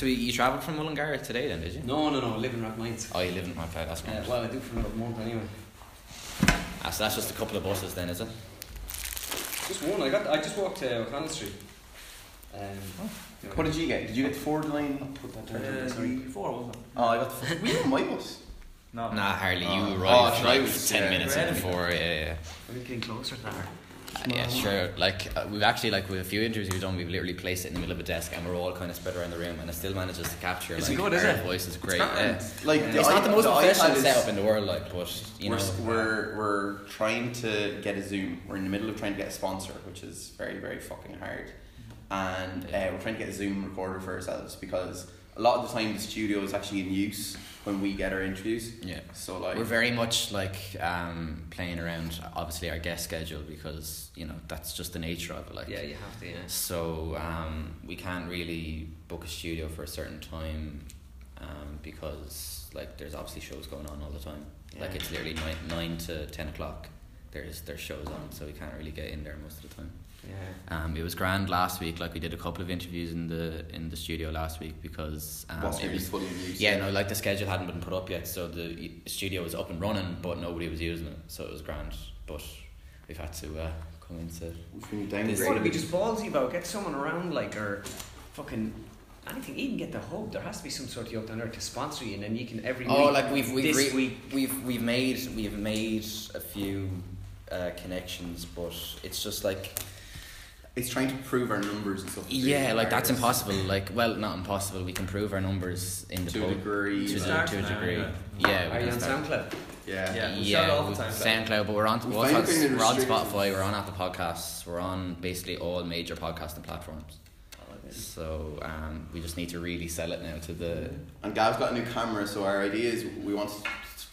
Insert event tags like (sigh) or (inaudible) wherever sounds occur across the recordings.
So you, you travelled from Mullingar today then, did you? No, no, no. I live in Rathmines. Oh, you live in Rathmines, that's Uh, great. well, I do for another month anyway. Ah, so that's just a couple of buses then, is it? Just one. I got. I just walked to O'Connell Street. Um, What did you get? Did you get the Ford line? put that Uh. Sorry. four wasn't it? Oh, I got the. Were you on my bus? No. Nah, Harley, you Oh. arrived Oh, like was- ten yeah. minutes We're in ahead of me. before. Yeah, yeah. Are we getting closer to that? Uh, yeah, sure. Like uh, we've actually like with a few interviews we've done, we've literally placed it in the middle of a desk, and we're all kind of spread around the room, and it still manages to capture. It's like, good, is our it? Voice is great. grand. Yeah. Like It's not the most iPad professional is- setup in the world, like, but you we're, know, we're we're trying to get a Zoom. We're in the middle of trying to get a sponsor, which is very very fucking hard. And uh, we're trying to get a Zoom recorder for ourselves because a lot of the time the studio is actually in use when we get our interviews. yeah. So like We're very much like um, playing around, obviously, our guest schedule because you know that's just the nature of it. Like, Yeah, you have to. Yeah. So um, we can't really book a studio for a certain time um, because like there's obviously shows going on all the time. Like it's literally nine, nine to ten o'clock. There's there's shows on, so we can't really get in there most of the time. Yeah. Um, it was grand last week. Like we did a couple of interviews in the in the studio last week because um, what's it was fully in use. yeah no like the schedule hadn't been put up yet, so the studio was up and running, but nobody was using it, so it was grand. But we've had to uh, come into We've been This- What to downgraded. be just ballsy about? Get someone around, like, or fucking anything. Even get the hub. There has to be some sort of yoke down there to sponsor you, and then you can every Oh, week. like we've we've re- week. we've we've made we've made a few uh, connections, but it's just like It's trying to prove our numbers and stuff. Yeah, like hard. that's impossible. Like well, not impossible. We can prove our numbers in the To a pub- degree. to, the, Start to a now, degree. anyway. Yeah, we Are you can on start. SoundCloud? Yeah. Yeah. we Yeah, start off the time, SoundCloud, but we're on We we're, find also, kind of we're on restricted. Spotify, we're on Apple Podcasts, we're on basically all major podcasting platforms. So um, we just need to really sell it now to the And Gav's got a new camera, so our idea is we want to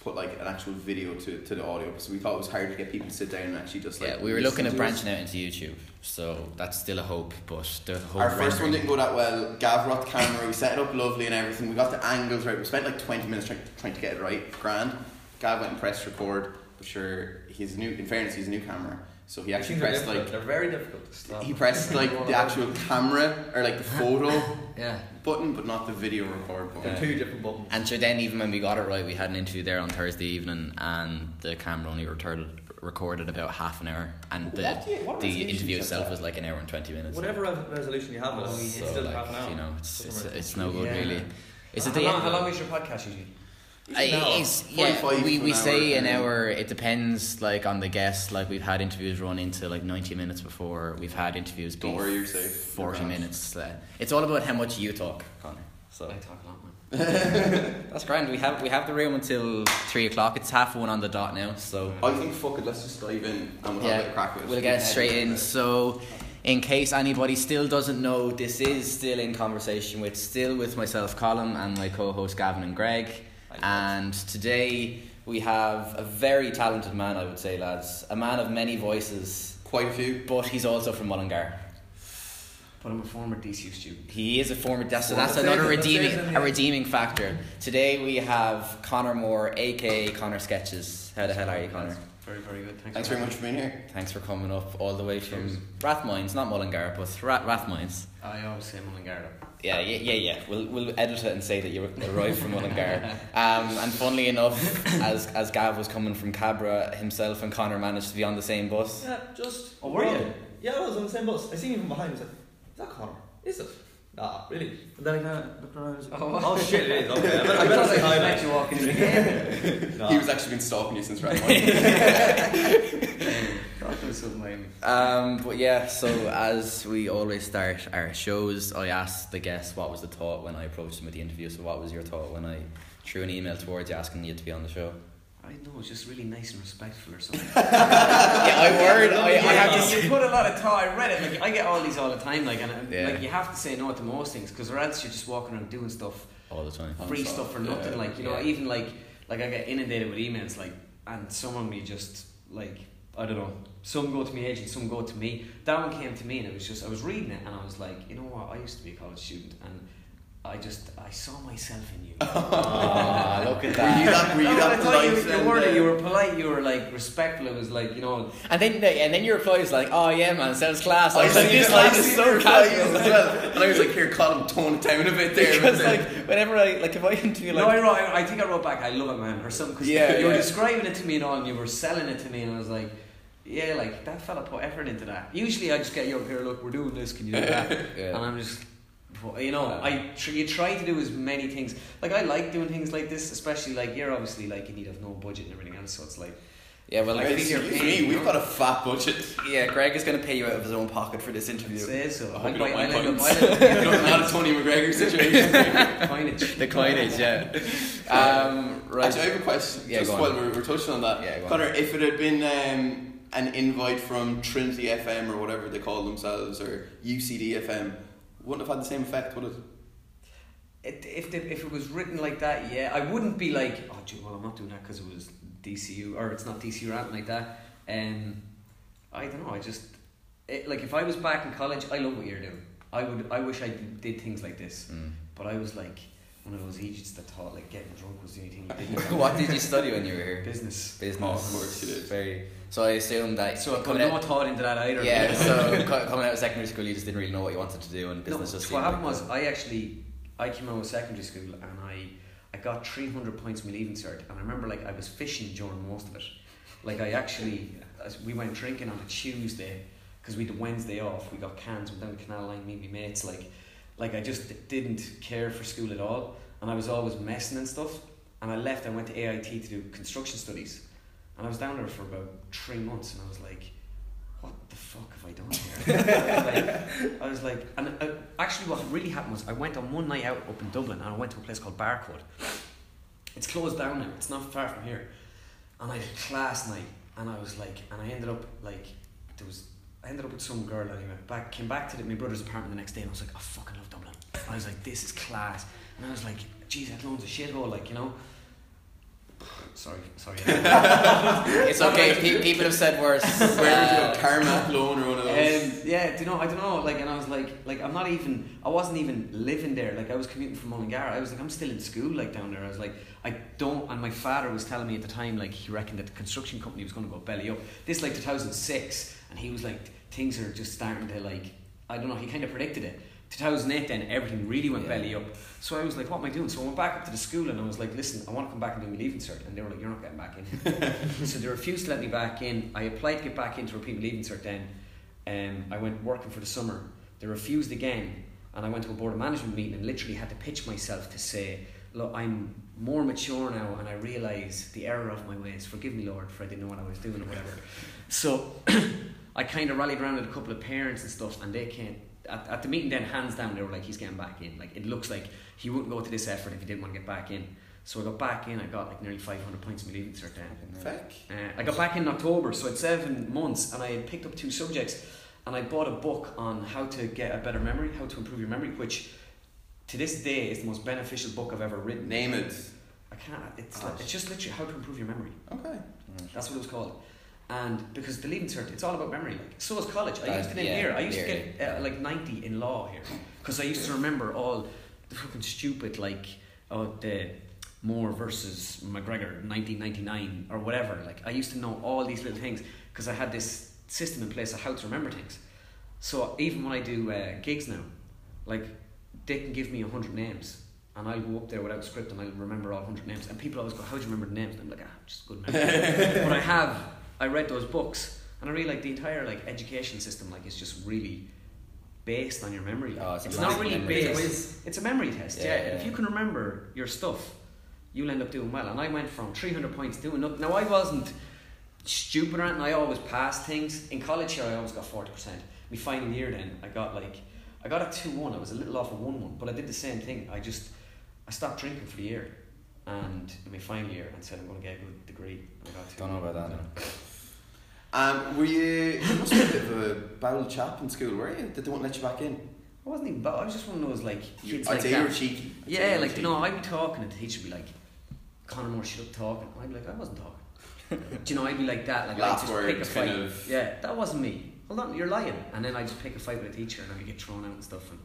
put like an actual video to, to the audio. So we thought it was hard to get people to sit down and actually just like. yeah. We were looking at to us. branching out into YouTube, so that's still a hope. But the whole Our first one didn't go that well. Gav brought the camera, we set it up lovely and everything. We got the angles right. We spent like 20 minutes trying, trying to get it right. Grand. Gav went and pressed record. But sure, he's new. In fairness, he's a new camera, so he actually pressed like they're very difficult to stop. he pressed like the (laughs) actual camera or like the photo (laughs) Yeah. Button, but not the video record button. They're two different buttons. And so then even when we got it right, we had an interview there on Thursday evening, and the camera only retarded, recorded about half an hour, and the What you- what the interview itself that? was like an hour and twenty minutes. Whatever resolution you have, Oh, it's So, still like, half an hour. you know, it's it's, Somewhere. it's no good Yeah. really. It's at how, the long, how long is your podcast usually? It's, yeah, we, we an say hour, an yeah. hour. It depends, like on the guest. Like we've had interviews run into like ninety minutes before. We've had interviews be Don't worry, you're safe. forty You're minutes. Uh, it's all about how much you talk, Conor. So I talk a lot, man. (laughs) that's grand. We have we have the room until three o'clock. It's half one on the dot now. So I think fuck it. Let's just dive in and we'll have a bit of crack with we'll get straight in. So, in case anybody still doesn't know, this is still in conversation with, still with myself, Colin, and my co-host Gavin and Greg. And today we have a very talented man, I would say, lads. A man of many voices, Quite a few. but he's also from Mullingar. But I'm a former DCU student. He is a former. That's, so that's that's another it, redeeming it, a redeeming factor. Today we have Conor Moore, aka Conor Sketches. How the hell are you, Conor? Very, very good. Thanks, Thanks very much for being here. Thanks for coming up all the way from Rathmines, not Mullingar, but Rath- Rathmines. me. I always say Mullingar. Yeah, yeah, yeah, yeah. We'll we'll edit it and say that you arrived from Mullingar. (laughs) Um, and funnily enough, as as Gav was coming from Cabra, himself and Conor managed to be on the same bus. Yeah, just. Oh, were you? Yeah, I was on the same bus. I seen you from behind. I was like, "Is that Conor? Is it?" Nah, really. And then I kind of looked around. I was like, Oh. oh, shit, it is. Okay, I better, I better say hi. Let mate." you walk in again. (laughs) He was actually been stalking you since round one. (laughs) Thought there was something like me. Um, but yeah, so as we always start our shows, I asked the guest what was the thought when I approached them at the interview. So what was your thought when I threw an email towards you asking you to be on the show? I know, it's just really nice and respectful or something. (laughs) yeah, I worried. I, I have to. you, say- you put a lot of thought. I read it. Like I get all these all the time. Like and Yeah. like you have to say no to most things because or else you're just walking around doing stuff, all the time. Free stuff, stuff for yeah, nothing. Like you know, yeah. even like like I get inundated with emails. Like and some of me just like I don't know. Some go to my agent, some go to me. That one came to me and it was just I was reading it and I was like, you know what? I used to be a college student and I just I saw myself in you. (laughs) Ah, look at Were you that. that? Were you No, that thought you, polite? you and, were uh, you were polite. You were like respectful. It was like you know. And then, and then your reply was like, "Oh yeah, man, sounds class." I I was was like, like, "This this line is so so casual." (laughs) as well. And I was like, here, Colin, tone it down a bit there. because but like then- whenever I like if I interview like no, I wrote. I, I think I wrote back. I love it, man, or something. Cause Yeah, you were describing it to me and all, and you were selling it to me, and I was like, yeah, like that fella put effort into that. Usually, I just get you up here. Look, we're doing this. Can you do that? (laughs) Yeah. And I'm just. You know, I tr- you try to do as many things. Like I like doing things like this, especially like you're obviously like you need of no budget and everything else. So it's like yeah, well, like, think you're paying, me, we've got a fat budget. yeah, Greg is going to pay you out of his own pocket for this interview. say so. I hope you don't I mind like points. I like- You know, not a Tony McGregor situation. (laughs) coinage. The coinage, yeah. (laughs) Um, right. Actually, I have a question. Yeah, just go on. while we're, we're touching on that. Yeah, go on. Connor, if it had been um, an invite from Trinity FM or whatever they call themselves, or UCD FM, wouldn't have had the same effect, would it? It, if the, if it was written like that, yeah, I wouldn't be like, oh, gee, well, I'm not doing that because it was DCU or it's not DCU or anything like that. Um, I don't know. I just it, like if I was back in college, I love what you're doing. I would. I wish I did things like this, Mm. but I was like one of those idiots that thought like getting drunk was the only thing you did. (laughs) what did you study when you were here? Business. Business. Oh, of course you did. Very. So I assume that So I put coming no out, thought into that either. yeah. So (laughs) coming out of secondary school, you just didn't really know what you wanted to do, and No, business just. what happened like was I actually I came out of secondary school and I I got three hundred points in my leaving cert and I remember like I was fishing during most of it. Like I actually (laughs) as we went drinking on a Tuesday because we had Wednesday off. We got cans went down the canal line. Me and my mates like like I just didn't care for school at all and I was always messing and stuff. And I left. I went to AIT to do construction studies and I was down there for about three months and I was like. What the fuck have I done here? (laughs) like, I was like, and uh, actually, what really happened was I went on one night out up in Dublin, and I went to a place called Barcode. It's closed down now. It's not far from here, and I had a class night, and I was like, and I ended up like, there was, I ended up with some girl anyway. Back came back to the, my brother's apartment the next day, and I was like, I fucking love Dublin. I was like, this is class, and I was like, geez, I had loads of shithole, like you know. Sorry, sorry. (laughs) It's okay. (laughs) pe- people have said worse. Where Uh, to Tarmac loan or one of those? Um, yeah, do you know? I don't know. Like, and I was like, like I'm not even. I wasn't even living there. Like, I was commuting from Mullingar. I was like, I'm still in school. Like down there. I was like, I don't. And my father was telling me at the time, like, he reckoned that the construction company was going to go belly up. This like 2006, and he was like, things are just starting to like. I don't know. He kind of predicted it. 2008, then everything really went Yeah. belly up. So I was like, what am I doing? So I went back up to the school and I was like, listen, I want to come back and do my leaving cert. And they were like, you're not getting back in. (laughs) so they refused to let me back in. I applied to get back into repeat my leaving cert then. Um, I went working for the summer. They refused again. And I went to a board of management meeting and literally had to pitch myself to say, look, I'm more mature now and I realise the error of my ways. Forgive me, Lord, for I didn't know what I was doing or whatever. So (clears throat) I kind of rallied around with a couple of parents and stuff and they came. At, at the meeting then, hands down, they were like, he's getting back in. Like, it looks like he wouldn't go to this effort if he didn't want to get back in. So I got back in, I got like nearly 500 points in my leaving cert then. Feck. Uh, I got back in October, so it's seven months, and I had picked up two subjects, and I bought a book on how to get a better memory, how to improve your memory, which to this day is the most beneficial book I've ever written. Name it. I can't. It's Oh. like, it's just literally how to improve your memory. Okay. That's what it was called. And because the leaving cert, it's all about memory. Like so is college. I used it in here. I used to get uh, like ninety in law here because I used to remember all the fucking stupid like oh the Moore versus McGregor nineteen ninety nine or whatever. Like I used to know all these little things because I had this system in place of how to remember things. So even when I do uh, gigs now, like they can give me a hundred names. And I'll go up there without script and I'll remember all 100 names. And people always go, How do you remember the names? And I'm like, Ah, just good memory. (laughs) but I have I read those books and I really like the entire like education system like it's just really based on your memory. Like, Oh, it's it's not really memory based. test. It's a memory test. Yeah, Yeah, yeah. If you can remember your stuff, you'll end up doing well. And I went from 300 points doing nothing. Now I wasn't stupid or anything. I always passed things. In college here, I always got 40%. My final year then, I got like I got a 2-1. I was a little off a 1-1, but I did the same thing. I just I stopped drinking for the year. And in my final year, and said I'm going to get a good degree. I got. Don't know about that. Um, were you? You must be a bit of a bowel chap in school, were you? That they won't let you back in. I wasn't even. Bad. I was just one of those like kids I'd like say you were that. cheeky. I'd Yeah, like cheeky. you know, I'd be talking and the teacher would be like, "Conor Moore, shut up talking." I'd be like, "I wasn't talking." (laughs) Do you know? I'd be like that. Like I'd just word, pick a fight. kind of- Yeah, that wasn't me. Hold on, you're lying. And then I just pick a fight with a teacher and I get thrown out and stuff. And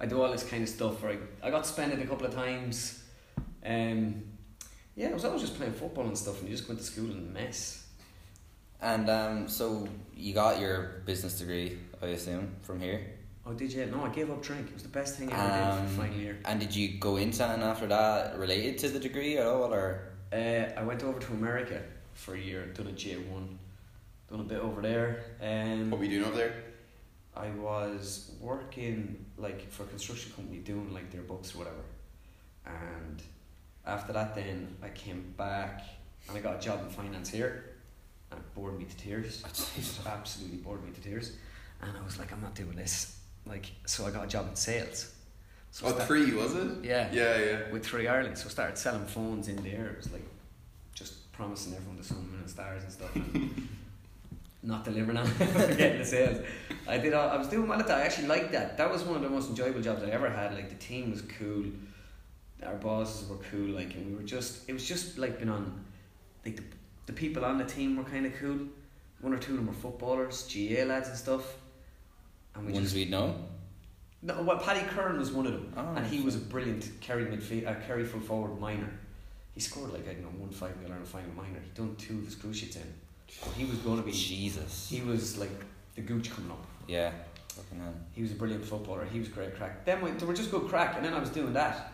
I do all this kind of stuff. Where I, I got suspended a couple of times. Um, yeah, I was always just playing football and stuff, and you just went to school and mess. And um, so you got your business degree, I assume, from here. Oh, did you? No, I gave up drink. It was the best thing I ever did Um, for final year. And did you go into and after that related to the degree at all, or? Uh, I went over to America for a year, done a J one, done a bit over there. Um, What were you doing over there? I was working like for a construction company doing like their books or whatever. And after that then I came back and I got a job in finance here and it bored me to tears. (laughs) It absolutely bored me to tears. And I was like, I'm not doing this. Like so I got a job in sales. So Oh, three was it? Yeah. Yeah, yeah. With Three Ireland. So I started selling phones in there. It was like just promising everyone the sun, and stars and stuff. And (laughs) not delivering on it, (laughs) getting the sales. I did. All, I was doing well at that. I actually liked that. That was one of the most enjoyable jobs I ever had. Like the team was cool, our bosses were cool. Like and we were just. It was just like being on, like the, the people on the team were kind of cool. One or two of them were footballers, GAA lads and stuff. And we Ones just we'd know. no. Well, Paddy Curran was one of them, Oh, and he was a brilliant Kerry midfield, uh, Kerry full forward minor. He scored like I don't know one five goal in a final minor. He done two of his cruciates in. He was going to be. Jesus. He was like the gooch coming up. Yeah. He was a brilliant footballer. He was great crack. Then we, they were just good crack, and then I was doing that,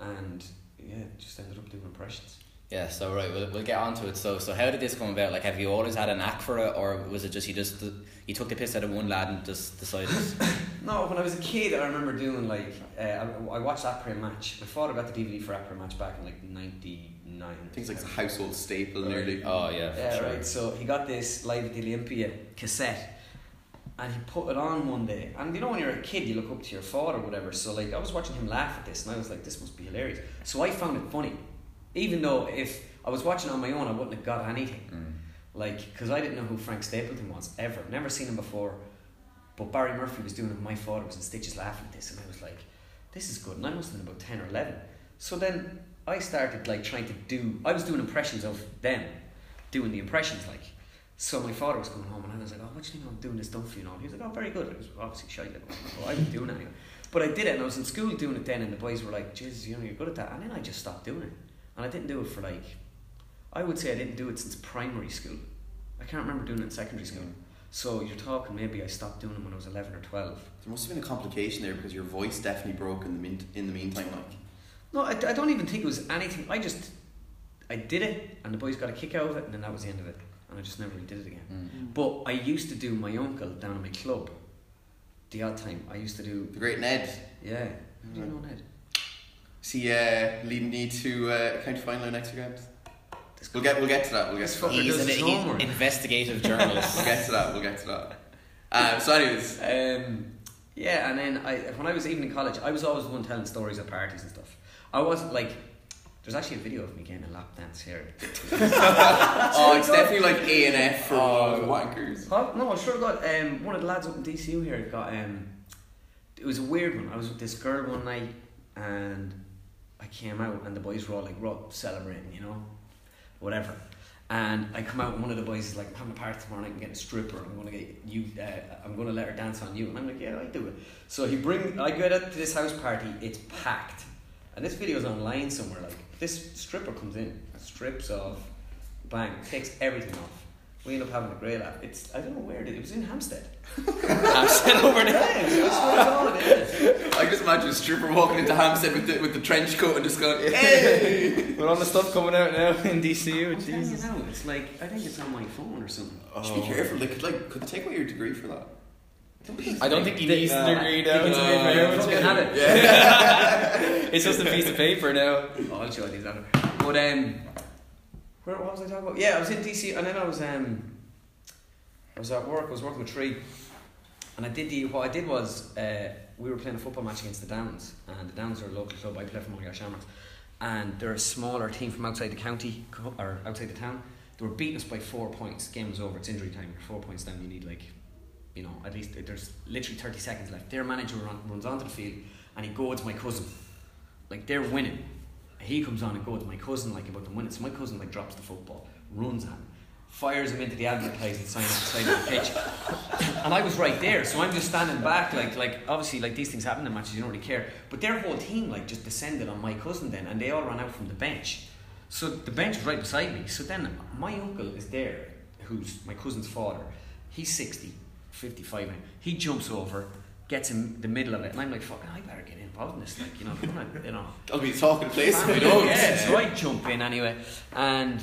and yeah, just ended up doing impressions. Yeah. So right, we'll, we'll get on to it. So so how did this come about? Like, have you always had a knack for it, or was it just you just you took the piss out of one lad and just decided? (laughs) No, when I was a kid, I remember doing like uh, I, I watched Après Match. My father got the DVD for Après Match back in like '99. Things like a household staple nearly. oh yeah. Yeah, sure. right. So he got this Live at the Olympia cassette, and he put it on one day. And you know, when you're a kid, you look up to your father or whatever. So like, I was watching him laugh at this, and I was like, this must be hilarious. So I found it funny, even though if I was watching on my own, I wouldn't have got anything. Mm. Like, because I didn't know who Frank Stapleton was ever, never seen him before. But Barry Murphy was doing it. My father was in stitches laughing at this, and I was like, "This is good." And I must have been about ten or eleven. So then I started like trying to do. I was doing impressions of them, doing the impressions like. So my father was coming home, and I was like, "Oh, what do you think I'm doing this stuff for you?" know?" He was like, "Oh, very good." I was obviously shy. Like, well, I was doing it, anyway. but I did it, and I was in school doing it then, and the boys were like, "Jesus, you know, you're good at that." And then I just stopped doing it, and I didn't do it for like. I would say I didn't do it since primary school. I can't remember doing it in secondary school. So you're talking maybe I stopped doing it when I was eleven or twelve. There must have been a complication there because your voice definitely broke in the min- in the meantime. Like, No, I, I don't even think it was anything. I just I did it, and the boys got a kick out of it, and then that was the end of it. And I just never really did it again. Mm. But I used to do my uncle down at my club. The odd time I used to do the great Ned. yeah. How do you know Ned? Is he uh, leading you to uh, county final next weekend? This We'll get we'll get to that. We'll get This to that. He's does an his he- homework. investigative (laughs) journalist. We'll get to that. We'll get to that. Uh, so, anyways, Um, yeah, and then I when I was even in college, I was always the one telling stories at parties and stuff. I wasn't like. There's actually a video of me getting a lap dance here. (laughs) (laughs) oh, it's definitely like A and F for Oh. wankers. Oh, no, I sure got um, one of the lads up in DCU here got um, it was a weird one. I was with this girl one night and I came out and the boys were all like, we're all celebrating, you know, whatever. And I come out and one of the boys is like, I'm having a party tomorrow night. I'm getting a stripper. I'm gonna get you. Uh, I'm gonna let her dance on you. And I'm like, yeah, I do it. So he bring. I go out to this house party. It's packed, and this video's online somewhere. Like this stripper comes in, strips off, bang, takes everything off. We end up having a great laugh. It's I don't know where it is. It was in Hampstead. (laughs) Hampstead over there. Yeah, I swear to God, it is. I just imagine a stripper walking into Hampstead with the, with the trench coat and just going, hey! (laughs) With all the stuff coming out now in DCU, I'm telling you Jesus. now, it's like I think it's on my phone or something. Just be careful. They could like could take away your degree for that. I don't think he They- needs the uh, degree they now. It's say very it, much fucking it. have it. (laughs) It's just a piece of paper now. Oh, I'll show you these later. But um, where what was I talking about? Yeah, I was in DC, and then I was um, I was at work. I was working with Three, and I did the. What I did was uh, we were playing a football match against the Downs, and the Downs are a local club. I play for Mullingar Shamrocks, and they're a smaller team from outside the county or outside the town. They were beating us by four points. Game was over. It's injury time. You're four points down. You need like, you know, at least there's literally thirty seconds left. Their manager run, runs onto the field, and he goads my cousin. Like they're winning. He comes on and goes my cousin like about the. So my cousin like drops the football, runs at him, fires him into the advertising sign outside of the pitch. (coughs) And I was right there, so I'm just standing back, like, like obviously, like these things happen in matches, you don't really care. But their whole team, like, just descended on my cousin then, and they all ran out from the bench. So the bench was right beside me. So then my uncle is there, who's my cousin's father. He's 60, 55 now. He jumps over, gets in the middle of it, and I'm like, fucking, I better get involved in this. Like, you know, I'm gonna, you know. (laughs) I'll be talking place. Family, We don't. Yeah, so I jump in anyway, and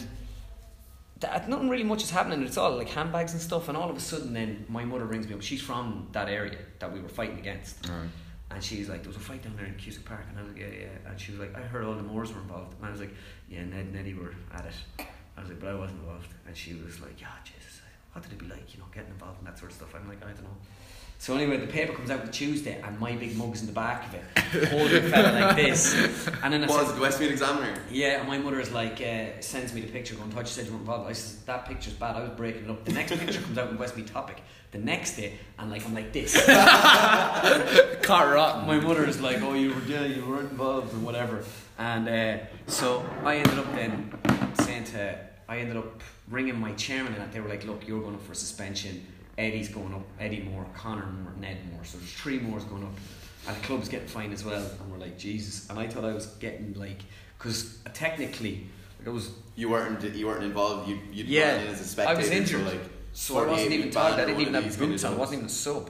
that, uh, nothing really much is happening. It's all like handbags and stuff, and all of a sudden, then my mother rings me up. She's from that area that we were fighting against. And she's like, there was a fight down there in Cusack Park, and I was like, yeah, yeah. And she was like, I heard all the Moores were involved. And I was like, yeah, Ned and Eddie were at it. I was like, but I wasn't involved. And she was like, yeah, Jesus, what did it be like, you know, getting involved in that sort of stuff? I'm like, I don't know. So anyway, the paper comes out on Tuesday, and my big mug's in the back of it, holding a fella like this. And then I Was said, it the Westmeath Examiner? yeah, and my mother is like, uh, sends me the picture going, Todd, you said you weren't involved. I says, that picture's bad, I was breaking it up. The next picture comes out in Westmeath Topic. The next day, and like, I'm like this. (laughs) Car rotten. my mother is like, oh, you were yeah, you weren't involved or whatever. And uh, so I ended up then saying to, I ended up ringing my chairman and they were like, look, you're going up for suspension. Eddie's going up, Eddie Moore, Conor Moore, Ned Moore. So there's three Moores going up. And the club's getting fine as well. And we're like, Jesus. And I thought I was getting like, because technically, like I was You weren't. You weren't involved. You. You Yeah, in as a I spectator. I was injured. So like, So I wasn't even ban I didn't even have boots on. I wasn't even a sub.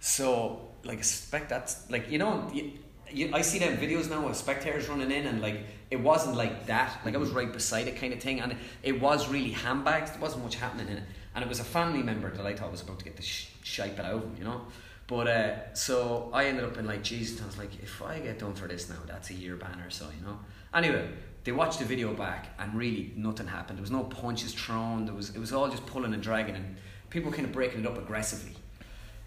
So like, I expect that's like you know, you, you, I see them videos now of spectators running in, and like it wasn't like that. Like I was right beside it, kind of thing, and it was really handbags. There wasn't much happening in it, and it was a family member that I thought was about to get the sh- shite out of him, you know. But uh, so I ended up in like Jesus. I was like, if I get done for this now, that's a year ban or so, you know. Anyway, they watched the video back, and really nothing happened. There was no punches thrown. There was it was all just pulling and dragging, and people were kind of breaking it up aggressively.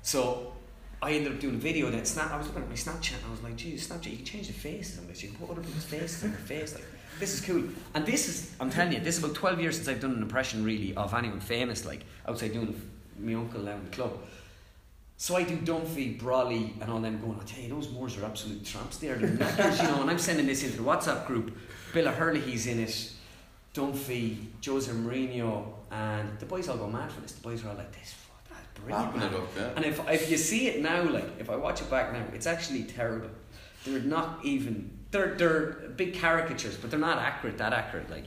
So I ended up doing a video that snap. I was looking at my Snapchat and I was like, geez, Snapchat, you can change the faces on this. You can put other people's faces on your face. Like, this is cool. And this is, I'm telling you, this is about 12 years since I've done an impression really of anyone famous, like outside doing my uncle down in the club. So I do Dunphy, Brolly, and all them going, I tell you, those Moores are absolute tramps there. They're (laughs) knackers, you know, and I'm sending this into the WhatsApp group. Bill he's in it, Dunphy, Jose Mourinho, and the boys all go mad for this. The boys are all like, this, fuck, that's brilliant. Man." it up, yeah. And if if you see it now, like if I watch it back now, it's actually terrible. They're not even they're they're big caricatures, but they're not accurate that accurate like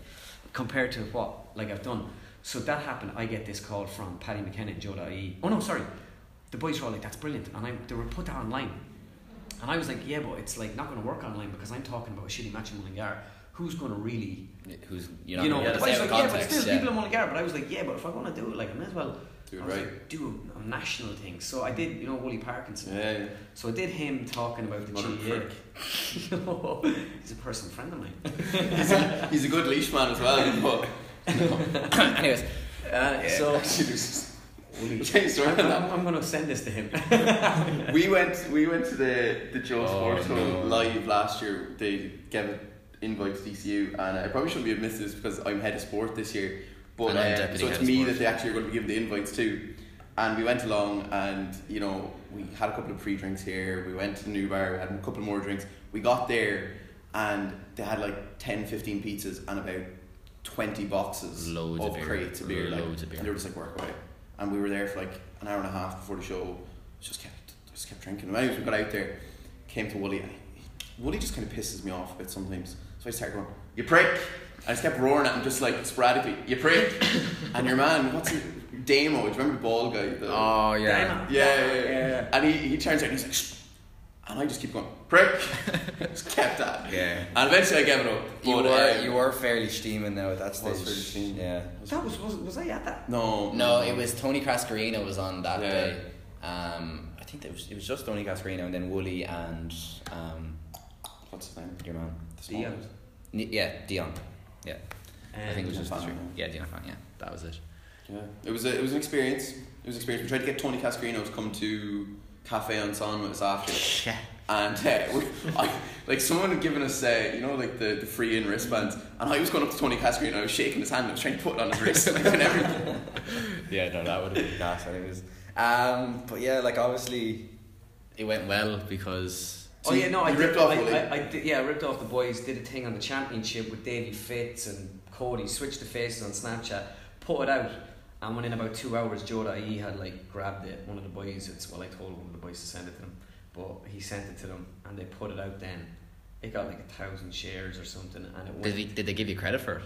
compared to what like I've done. So that happened. I get this call from Paddy McKenna and Joe. Oh no, sorry. The boys were all like, "That's brilliant," and I they were put that online, and I was like, "Yeah, but it's like not going to work online because I'm talking about a shitty match in Mullingar. Who's going to really Who's you you know, know, yeah, the boys like, yeah, but still yeah. people in Mullingar. But I was like, yeah, but if I want to do it, like I may as well Do it I was right. like, do a, a national thing. So I did, you know, Wooly Parkinson. Yeah. yeah. So I did him talking about the What a GAA. (laughs) He's a personal friend of mine. He's a, he's a good Laois man as well. But (laughs) Anyways, Uh, so (laughs) Actually, there's just- Wooly, Change story I'm. I'm, I'm going to send this to him. we went we went to the the Joe Oh, Sports Hub no. live last year. They gave an invite to DCU, and I probably shouldn't be admitted this because I'm head of sport this year. But uh, so it's me that they actually are going to be giving the invites to. And we went along, and you know we had a couple of free drinks here. We went to the new bar, we had a couple more drinks. We got there, and they had like 10, 15 pizzas and about twenty boxes Loads of of beer. crates of beer. Like, Loads of beer. And they were just like work away. And we were there for like an hour and a half before the show. Just kept just kept drinking. And anyways, we got out there, came to Wooly. and Wooly just kind of pisses me off a bit sometimes. So I started going, "You prick!" I just kept roaring at him, just like sporadically, "You prick!" (laughs) and your man, what's his Damo? Do you remember the bald guy? The, oh yeah, Damo. yeah, yeah, yeah. Yeah. And he, he turns out and he's like, Shh. and I just keep going, prick. (laughs) just kept that. yeah. And eventually I gave it up. You But, were uh, you were fairly steaming though at that Was stage. fairly. Yeah. That was, was, was I at that? No. No, it was Tony Cascarino was on that Yeah. day. Um, I think it was it was just Tony Cascarino and then Wooly and um, What's his name? your man. Dion. yeah, Dion. Yeah, I think it was just the three. Yeah, Dion Fan. Yeah, that was it. Yeah, it was a, it was an experience. It was an experience. We tried to get Tony Cascarino to come to Café en Seine with us after, Yeah. and uh, we, (laughs) I, like someone had given us, uh, you know, like the, the free in wristbands, and I was going up to Tony Cascarino. I was shaking his hand. and I was trying to put it on his wrist like, and everything. (laughs) yeah, no, that would have been gas. anyways. Um, but yeah, like obviously, it went well because. Oh yeah, no, I You did, ripped off I, I, I did, yeah, I ripped off the boys. Did a thing on the championship with Davey Fitz and Cody. Switched the faces on Snapchat. put it out, and within about two hours, Joe he had like grabbed it. One of the boys, it's well, I told one of the boys to send it to them, but he sent it to them, and they put it out. Then it got like a thousand shares or something, and it went. Did, he, did they give you credit for it?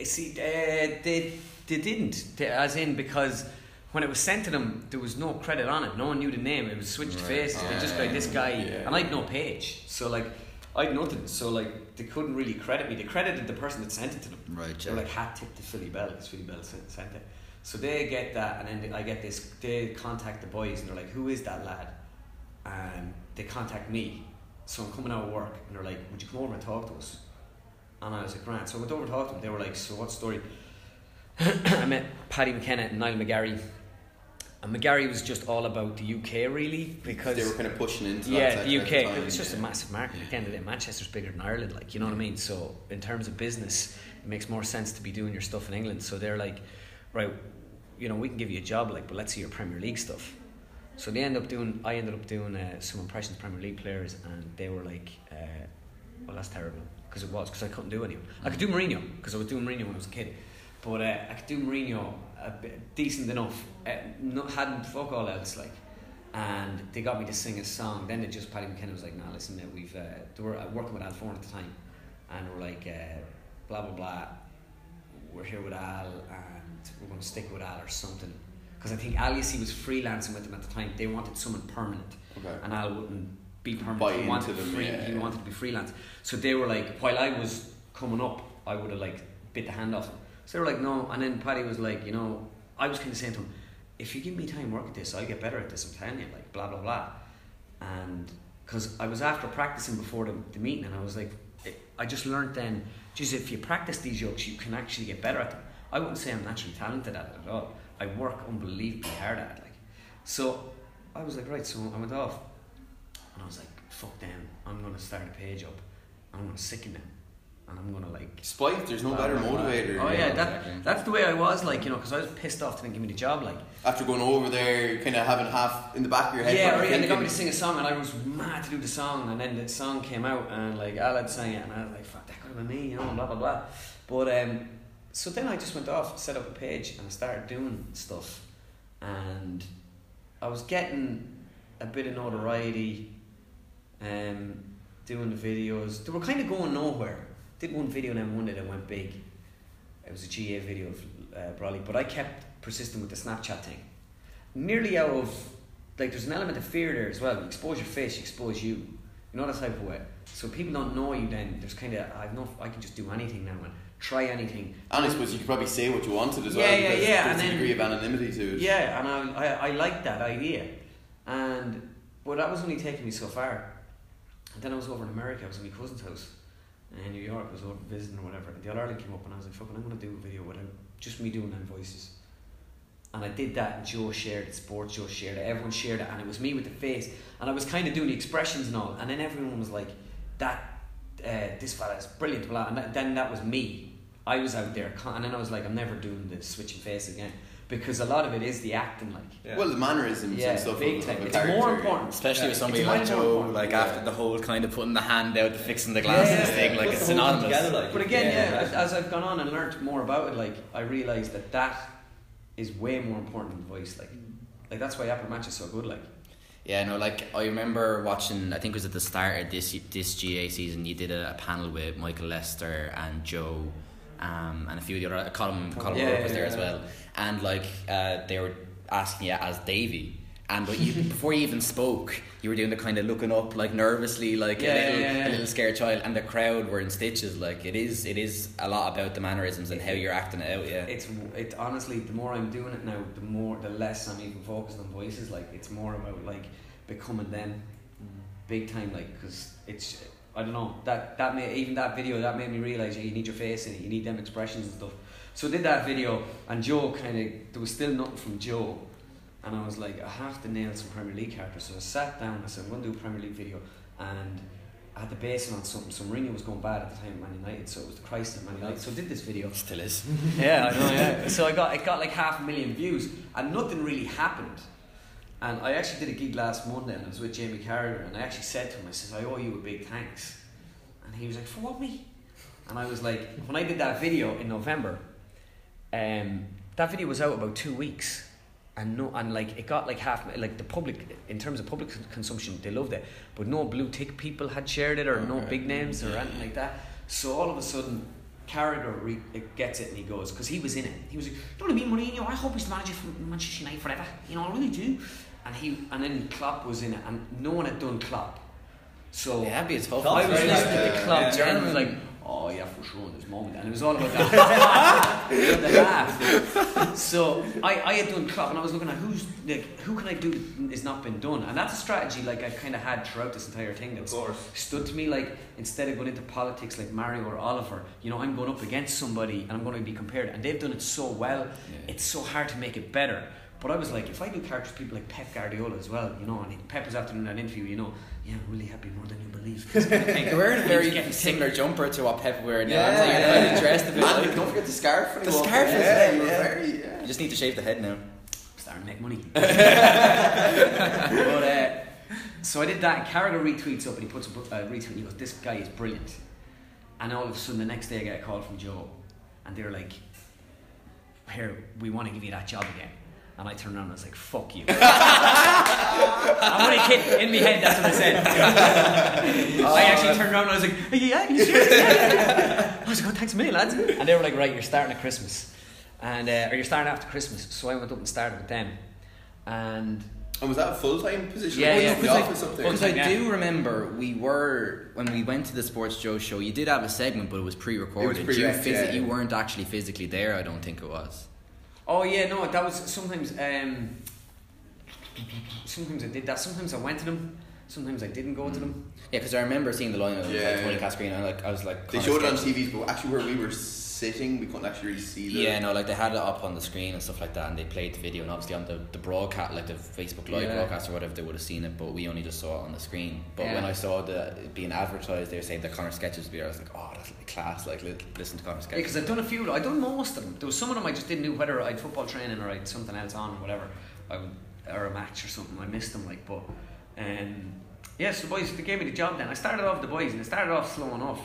I See, uh, they they didn't, They- as in because when it was sent to them, there was no credit on it. No one knew the name. It was switched Right. faces. They just like this guy, yeah. and I'd no page. So like, I'd nothing. So like, they couldn't really credit me. They credited the person that sent it to them. Right, They were like hat tip to Philly Bell because Philly Bell sent, it. So they get that, and then I get this. They contact the boys, and they're like, "Who is that lad?" And they contact me. So I'm coming out of work, and they're like, "Would you come over and talk to us?" And I was like, "Grant." So I went over to talk to them. They were like, "So what story?" (coughs) I met Paddy McKenna and Niall McGarry. And McGarry was just all about the UK, really, because They were kind of pushing into that yeah, the UK. time, it's just yeah. a massive market. At the end of the day, Manchester's bigger than Ireland. Like you know what I mean. So in terms of business, it makes more sense to be doing your stuff in England. So they're like, right, you know, we can give you a job, like, but let's see your Premier League stuff. So they end up doing. I ended up doing uh, some impressions of Premier League players, and they were like, uh, well, that's terrible because it was because I couldn't do anyone. I could do Mourinho because I was doing Mourinho when I was a kid, but uh, I could do Mourinho decent enough. Uh, no, hadn't fuck all else like and they got me to sing a song. Then they just Paddy McKenna was like, "Nah, listen, we've uh, they were uh, working with Al Foran at the time, and we're like, uh, blah blah blah. We're here with Al, and we're going to stick with Al or something." Because I think Al, you see, was freelancing with them at the time. They wanted someone permanent, Okay. and Al wouldn't be permanent. Buy he wanted them, free. yeah, he yeah. wanted to be freelance. So they were like, while I was coming up, I would have like bit the hand off him. So they were like, no. And then Paddy was like, you know, I was kind of saying to him, if you give me time to work at this, I'll get better at this. I'm telling you, like blah blah blah. And because I was after practicing before the, the meeting, and I was like, it, I just learned then, geez, if you practice these jokes, you can actually get better at them. I wouldn't say I'm naturally talented at it at all. I work unbelievably hard at it, like. So I was like, right. So I went off, and I was like, fuck them. I'm gonna start a page up. I'm gonna sicken them, and I'm gonna like Spite, there's no better motivator. Oh yeah, know. that, exactly. that's the way I was like, you know, because I was pissed off to not give me the job, like. After going over there, kind of having half in the back of your head. yeah, right, and they got me to sing a song, and I was mad to do the song, and then the song came out, and like Alad sang it, and I was like, fuck, that could have been me, you know, blah blah blah. But um, so then I just went off, set up a page, and I started doing stuff, and I was getting a bit of notoriety, um, doing the videos. They were kind of going nowhere. Did one video and then one that went big. It was a GAA video of uh, Brolly, but I kept persisting with the Snapchat thing. Nearly out of like, there's an element of fear there as well. You expose your face, you expose you. You know that type of way. So people don't know you. Then there's kind of I've no I can just do anything now and try anything. And I suppose you could probably say what you wanted as Yeah, well. yeah, yeah, There's and a then- degree of anonymity to it. Yeah, and I, I, I like that idea. And but that was only taking me so far. And then I was over in America, I was in my cousin's house in New York, I was over visiting or whatever. And the All Ireland came up and I was like, fucking I'm gonna do a video without just me doing them voices. And I did that and Joe shared it, Sports Joe shared it, everyone shared it, and it was me with the face. And I was kind of doing the expressions and all, and then everyone was like, that, uh, this fella is brilliant, blah. And that, then that was me. I was out there, and then I was like, I'm never doing the switching face again. Because a lot of it is the acting, like. Yeah. Well, the mannerisms Yeah, and stuff big of, time. of It's character. more important. Especially Yeah. with somebody It's like Joe, like Yeah. after the whole kind of putting the hand out, fixing the glasses Yeah. thing, like Puts it's the synonymous. together, like. But again, Yeah. yeah, as, as I've gone on and learnt more about it, like I realised that that is way more important than voice. Like, like that's why Après Match is so good. Like, Yeah, no, like I remember watching. I think it was at the start of this this GAA season. You did a, a panel with Michael Lyster and Joe, um, and a few of the other. Colin Colin Yeah, was yeah, there yeah. as well, and like uh, they were asking you as Davy. And but you, (laughs) before you even spoke, you were doing the kind of looking up, like nervously, like Yeah, a, little, yeah, yeah. a little scared child, and the crowd were in stitches. Like it is, it is a lot about the mannerisms and how you're acting it out. Yeah, it's it honestly, the more I'm doing it now, the more the less I'm even focused on voices. Like, it's more about like becoming them, big time. Like, because it's I don't know that that made even that video that made me realize you need your face in it, you need them expressions and stuff. So I did that video, and Joe kind of there was still nothing from Joe. And I was like, I have to nail some Premier League characters. So I sat down, and I said, I'm going to do a Premier League video. And I had to base it on something. So Mourinho was going bad at the time at Man United, so it was the crisis at Man United. So I did this video. still is. (laughs) Yeah, I know, yeah. So I got, it got like half a million views, and nothing really happened. And I actually did a gig last Monday, and I was with Jamie Carragher, and I actually said to him, I says, I owe you a big thanks. And he was like, for what, me? And I was like, when I did that video in November, um, that video was out about two weeks, and no, and like it got like half like the public in terms of public consumption, they loved it, but no blue tick people had shared it or no big names or anything like that. So all of a sudden. Carragher re- gets it and he goes because he was in it. He was like, Do "You know what I mean, Mourinho? I hope he's the manager for Manchester United forever. You know, I really do." And he and then Klopp was in it, and no one had done Klopp. So Yeah, that'd be a tough I was listening to. Klopp Yeah. and he was like, "Oh yeah, for sure in this moment," and it was all about that. the laugh. So I, I had done Klopp, and I was looking at who's like who can I do that has not been done, and that's a strategy like I kind of had throughout this entire thing. Of That's stood to me like instead of going into politics like Mario or Oliver, you know, I'm going up against somebody and I'm going to be compared, and they've done it so well. Yeah. It's so hard to make it better. But I was like, if I do characters, people like Pep Guardiola as well, you know, and he- Pep was after doing that interview, you know, yeah, I'm really happy more than you believe. (laughs) This kind of thing. You're wearing a very getting similar jumper to what Pep wearing now. Yeah, so you're yeah, kind yeah. of dressed a bit And like. don't forget the scarf. when The you walk scarf in. as yeah, yeah. very, yeah. You just need to shave the head now. starting to make money. (laughs) but uh, so I did that, and Carragher retweets up and he puts a bu- uh, retweet and he goes, This guy is brilliant. And all of a sudden, the next day, I get a call from Joe, and they're like, Here, we want to give you that job again. And I turned around and I was like, Fuck you. (laughs) I'm only kidding. In my head, that's what I said. (laughs) I actually turned around and I was like, Yeah, you serious? Yeah. (laughs) I was like, oh, Thanks a million, lads. And they were like, Right, you're starting at Christmas. And, uh, or you're starting after Christmas. So I went up and started with them. And And was that a full time position? Yeah, yeah. the Because I- office up there. Because I Yeah. do remember we were when we went to the Sports Joe show. You did have a segment, but it was pre-recorded. It was you, pre-rec, yeah. you weren't actually physically there. I don't think it was. Oh yeah, no, that was sometimes. Um, sometimes I did that. Sometimes I went to them. Sometimes I didn't go to them. Yeah, because I remember seeing the line of Yeah, like twenty yeah. cast screen. And like I was like, They showed it on TV, but actually where we were sitting, we couldn't actually really see the. Yeah, no, like they had it up on the screen and stuff like that, and they played the video, and obviously on the, the broadcast, like the Facebook Live Yeah. broadcast or whatever, they would have seen it, but we only just saw it on the screen. But Yeah. when I saw the it being advertised, they were saying the Conor sketches would be there. I was like, oh, that's like class. Like, listen to Conor Yeah, sketches. because I've done a few. I've done most of them. There was some of them I just didn't know whether I'd football training or I'd something else on or whatever. I would or a match or something. I missed them like, but um, yes, the boys they gave me the job. Then I started off the boys, and it started off slow enough.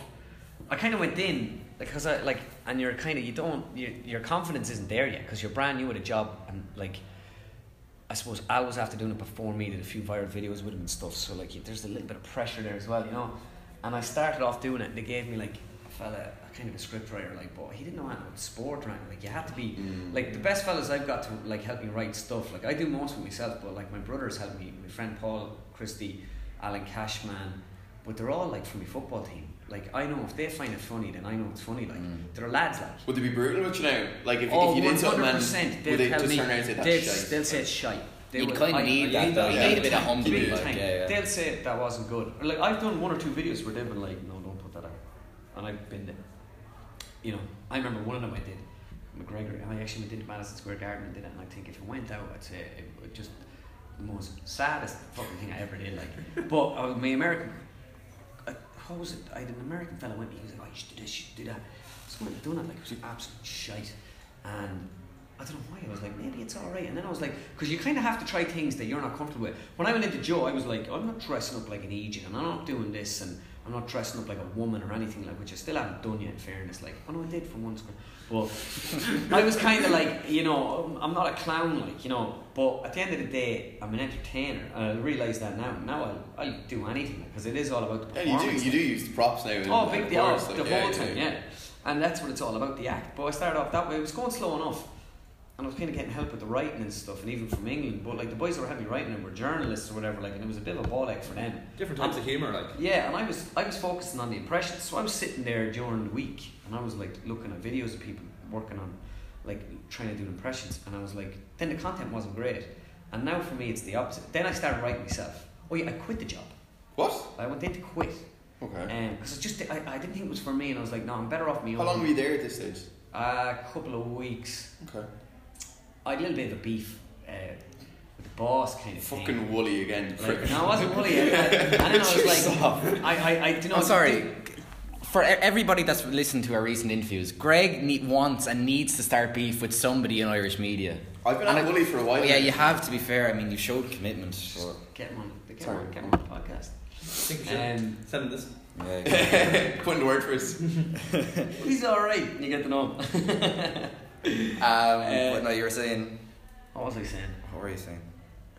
I kind of went in because I like, and you're kind of you don't you, your confidence isn't there yet because you're brand new at a job and like. I suppose Al was after doing it before me, did a few viral videos with him and stuff. So like, there's a little bit of pressure there as well, you know. And I started off doing it. and They gave me like a fella, a kind of a script writer, like, but he didn't know anything about sport or anything. Like, you had to be Mm. like the best fellas I've got to like help me write stuff. Like I do most of it myself, but like my brothers help me. My friend Paul Christie, Alan Cashman, but they're all like from my football team. Like I know if they find it funny, then I know it's funny. Like Mm. they're lads, like. Would they be brutal with you now? Like if, oh, if you did something and 100%, would they'll they tell just me, turn around and say that's they'll, shite? they'll say it's shite. They You'd kinda I- need I that, though. You big need a bit of time, humbling, like, yeah, yeah. They'll say that wasn't good. Or like I've done one or two videos where they've been like, no, don't put that out, and I've been there. You know, I remember one of them I did. McGregor, and I actually went into Madison Square Garden and did it, and I think if it went out, I'd say it would just the most saddest fucking thing I ever did. Like, (laughs) but uh, my American, what was it? I had an American fella went. Me, he was like, "Oh, you should do this, you should do that." So I went and done it. Like, it was absolute shite, and I don't know why. I was like, maybe it's all right. And then I was like, because you kind of have to try things that you're not comfortable with. When I went into Joe, I was like, oh, I'm not dressing up like an Egypt, and I'm not doing this, and I'm not dressing up like a woman or anything like, which I still haven't done yet. In fairness, like, oh no, I did for once, but I was kind of like, you know, I'm not a clown, like, you know. But at the end of the day, I'm an entertainer, and I realise that now. Now I'll, I'll do anything because it is all about the Yeah, you do. You do use the props now. Oh, big deal. course, like, the whole time, yeah. And that's what it's all about, the act. But I started off that way. It was going slow enough. And I was kind of getting help with the writing and stuff, and even from England. But like the boys that were having me writing it were journalists or whatever, like, and it was a bit of a ball ache for them. Different types of humour, like. Yeah, and I was I was focusing on the impressions. So I was sitting there during the week, and I was like looking at videos of people working on, like trying to do impressions, and I was like, then the content wasn't great. And now for me, it's the opposite. Then I started writing myself. Oh yeah, I quit the job. What? I went in to quit. Okay. Um, because I just I, I didn't think it was for me, and I was like, no, I'm better off me. How long were you there at this stage? A couple of weeks. Okay. I had a little bit of a beef uh, with the boss, kind of Fucking thing. woolly again. Like, no, I wasn't woolly. and (laughs) then I was like, I, I, I, you know, I'm sorry. For e- everybody that's listened to our recent interviews, Greg need, wants and needs to start beef with somebody in Irish media. I've been And on I- woolly for a while. Well, yeah, you have to be fair. I mean, you showed commitment. For, Get him on, get him Sorry. on, get him on the podcast. I think we should Um, send him this. (laughs) yeah, Putting the word for us. (laughs) he's all right. You get to know him. Um, Uh, but no, you were saying. What was I saying? What were you saying?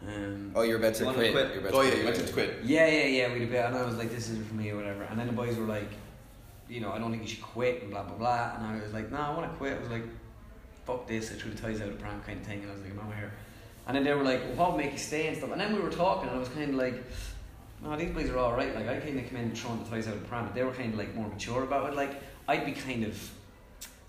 Um, Oh, you're about to quit. quit. You're about Oh to yeah, quit. you wanted to quit. Yeah, yeah, yeah. We'd a bit, and I was like, "This isn't for me" or whatever. And then the boys were like, "You know, I don't think you should quit," and blah blah blah. And I was like, "No, I want to quit." I was like, "Fuck this!" I threw the ties out of pram kind of thing, and I was like, "I'm out here." And then they were like, "Well, what would make you stay and stuff?" And then we were talking, and I was kind of like, "No, these boys are all right." Like I kind of come in throwing the ties out of pram, but they were kind of like more mature about it. Like I'd be kind of,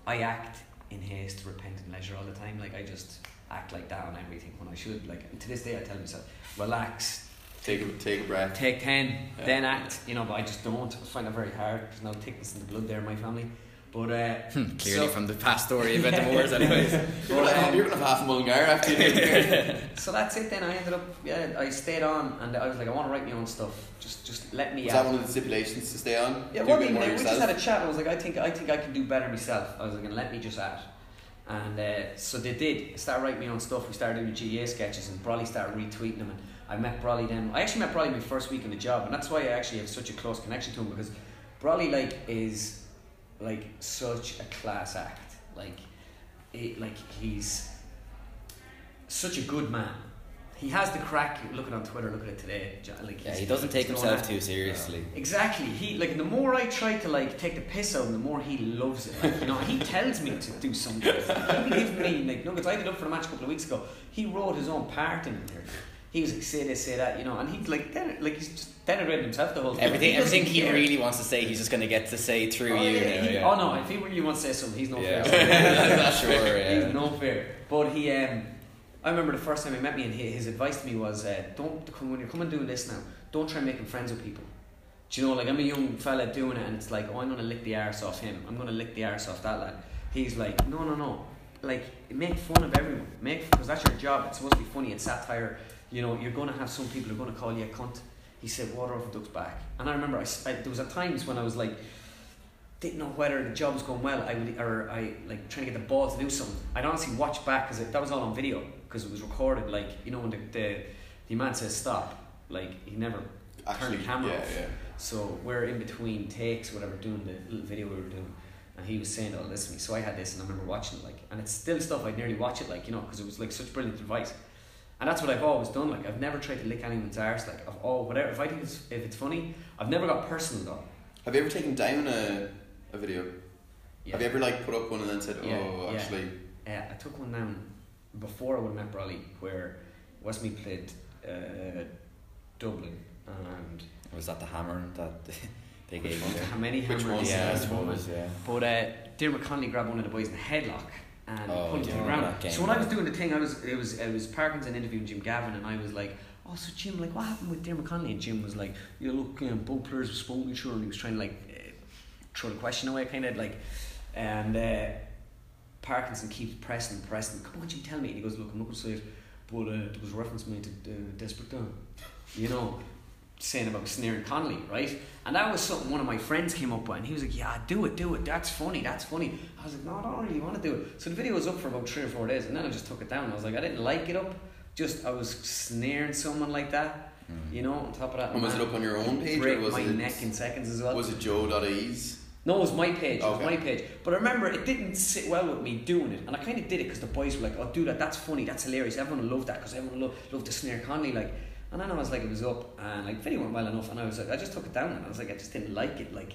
I act in haste, repent in leisure all the time. Like I just act like that on everything when I should. Like and to this day, I tell myself, relax, Take a take a breath. take 10, Yeah. then act, you know, but I just don't. I find it very hard. There's no thickness in the blood there in my family. But, uh, Hmm, Clearly so, from the past story about the Moores, anyways. You're gonna, have, you're gonna have half a Mullingar after you do it. (laughs) so that's it then. I ended up, yeah, I stayed on and I was like, I want to write my own stuff. Just just let me Was out. that one of the stipulations to stay on? Yeah, Do well, a bit more we just had a chat. And I was like, I think I think I can do better myself. I was like, let me just add. And uh, so they did. Start writing my own stuff. We started doing GAA sketches, and Brolly started retweeting them. And I met Brolly then. I actually met Brolly my first week in the job, and that's why I actually have such a close connection to him because Brolly like is like such a class act. Like, it, like he's such a good man. He has the crack. Looking on Twitter, look at it today. Like Yeah, he doesn't take himself too seriously. Exactly. He like the more I try to like take the piss out of him, the more he loves it. Like, you know, he tells me to do something. He gives me like nuggets. I did up for a match a couple of weeks ago. He wrote his own part in there. He was like, say this, say that, you know, and he's like, den- like he's just denigrating himself the whole time. Everything, He everything he care. really wants to say, he's just going to get to say through Oh, you. yeah, he- yeah. oh no! If he really wants to say something, he's no Yeah. fair. (laughs) Sure, yeah. He's no fair. But he, um, I remember the first time he met me, and he, his advice to me was, uh, "Don't come when you're coming doing this now. Don't try making friends with people. Do you know, like I'm a young fella doing it, and it's like, oh, I'm gonna lick the arse off him. I'm gonna lick the arse off that lad. He's like, no, no, no. Like make fun of everyone. Make because that's your job. It's supposed to be funny. It's satire. You know, you're gonna have some people who are gonna call you a cunt. He said, water off a duck's back. And I remember, I there was at times when I was like, didn't know whether the job was going well. I would, or I like trying to get the ball to do something. I'd honestly watch back because that was all on video because it was recorded. Like you know when the the, the man says stop, like he never Actually, turn the camera yeah, off. yeah. So we're in between takes, whatever, doing the little video we were doing, and he was saying "Oh, listen to me. So I had this, and I remember watching it, like, and it's still stuff I'd nearly watch it, like, you know, because it was like such brilliant advice. And that's what I've always done. Like, I've never tried to lick anyone's arse. Like, I've all whatever. If I think it's if it's funny, I've never got personal though. Have you ever taken down a, a video? Yeah. Have you ever like put up one and then said, "Oh, Yeah, yeah. Uh, I took one down before I would have met Brolly, where Westmeath played uh, Dublin, and Was that the hammer that (laughs) they gave you? how many Which hammers? one? Yeah, I Yeah. suppose, yeah. But uh, Diarmuid Connolly grabbed one of the boys in the headlock and Oh, pulled yeah, the ground. game, So when I was doing the thing, I was it was it was Parkinson interviewing Jim Gavin, and I was like, "Oh, so Jim, like, what happened with Diarmuid Connolly?" And Jim was like, "Yeah, look, um, both players were spoken each and he was trying to like uh, throw the question away, kind of like, and uh, Parkinson keeps pressing, and pressing. Come on, Jim, tell me. And he goes, "Look, I'm not going to say it, but uh, there was a reference made to uh, Desperate Dan, you know." Saying about snaring Connolly, right? And that was something one of my friends came up with, and he was like, "Yeah, do it, do it. That's funny. That's funny." I was like, "No, I don't really want to do it." So the video was up for about three or four days, and then I just took it down. I was like, I didn't like it up. Just I was snaring someone like that, Mm. you know. On top of that, and was it up on your own page break or was my it neck in seconds as well. was it Joe.ie? No, it was my page. It was my page. But I remember it didn't sit well with me doing it, and I kind of did it because the boys were like, "Oh, do that. That's funny. That's hilarious. Everyone will love that because everyone will love, love to snare Connolly." Like, and then I was like, it was up, and like, video went well enough, and I was like, I just took it down, and I was like, I just didn't like it, like,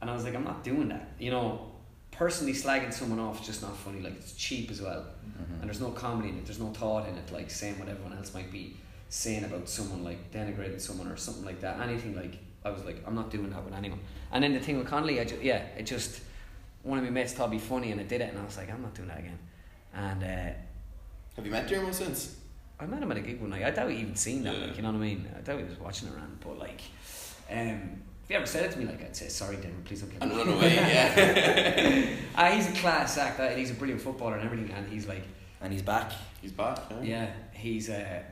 and I was like, I'm not doing that. You know, personally slagging someone off is just not funny. Like, it's cheap as well, Mhm. and there's no comedy in it. There's no thought in it. Like saying what everyone else might be saying about someone, like denigrating someone or something like that. Anything like, I was like, I'm not doing that with anyone. And then the thing with Connolly, I just, yeah, it just one of my mates thought it'd be funny, and I did it, and I was like, I'm not doing that again. And uh, Have you met Dermo since? I met him at a gig one night. I doubt he even seen that. Yeah. Like, you know what I mean? I doubt he was watching around. But like, um, if you ever said it to me, like, I'd say sorry, Darren. Please don't get And me. run (laughs) away, yeah. (laughs) Ah, he's a class act, uh, and he's a brilliant footballer and everything. And he's like, And he's back. He's back. Yeah. yeah, he's. Uh,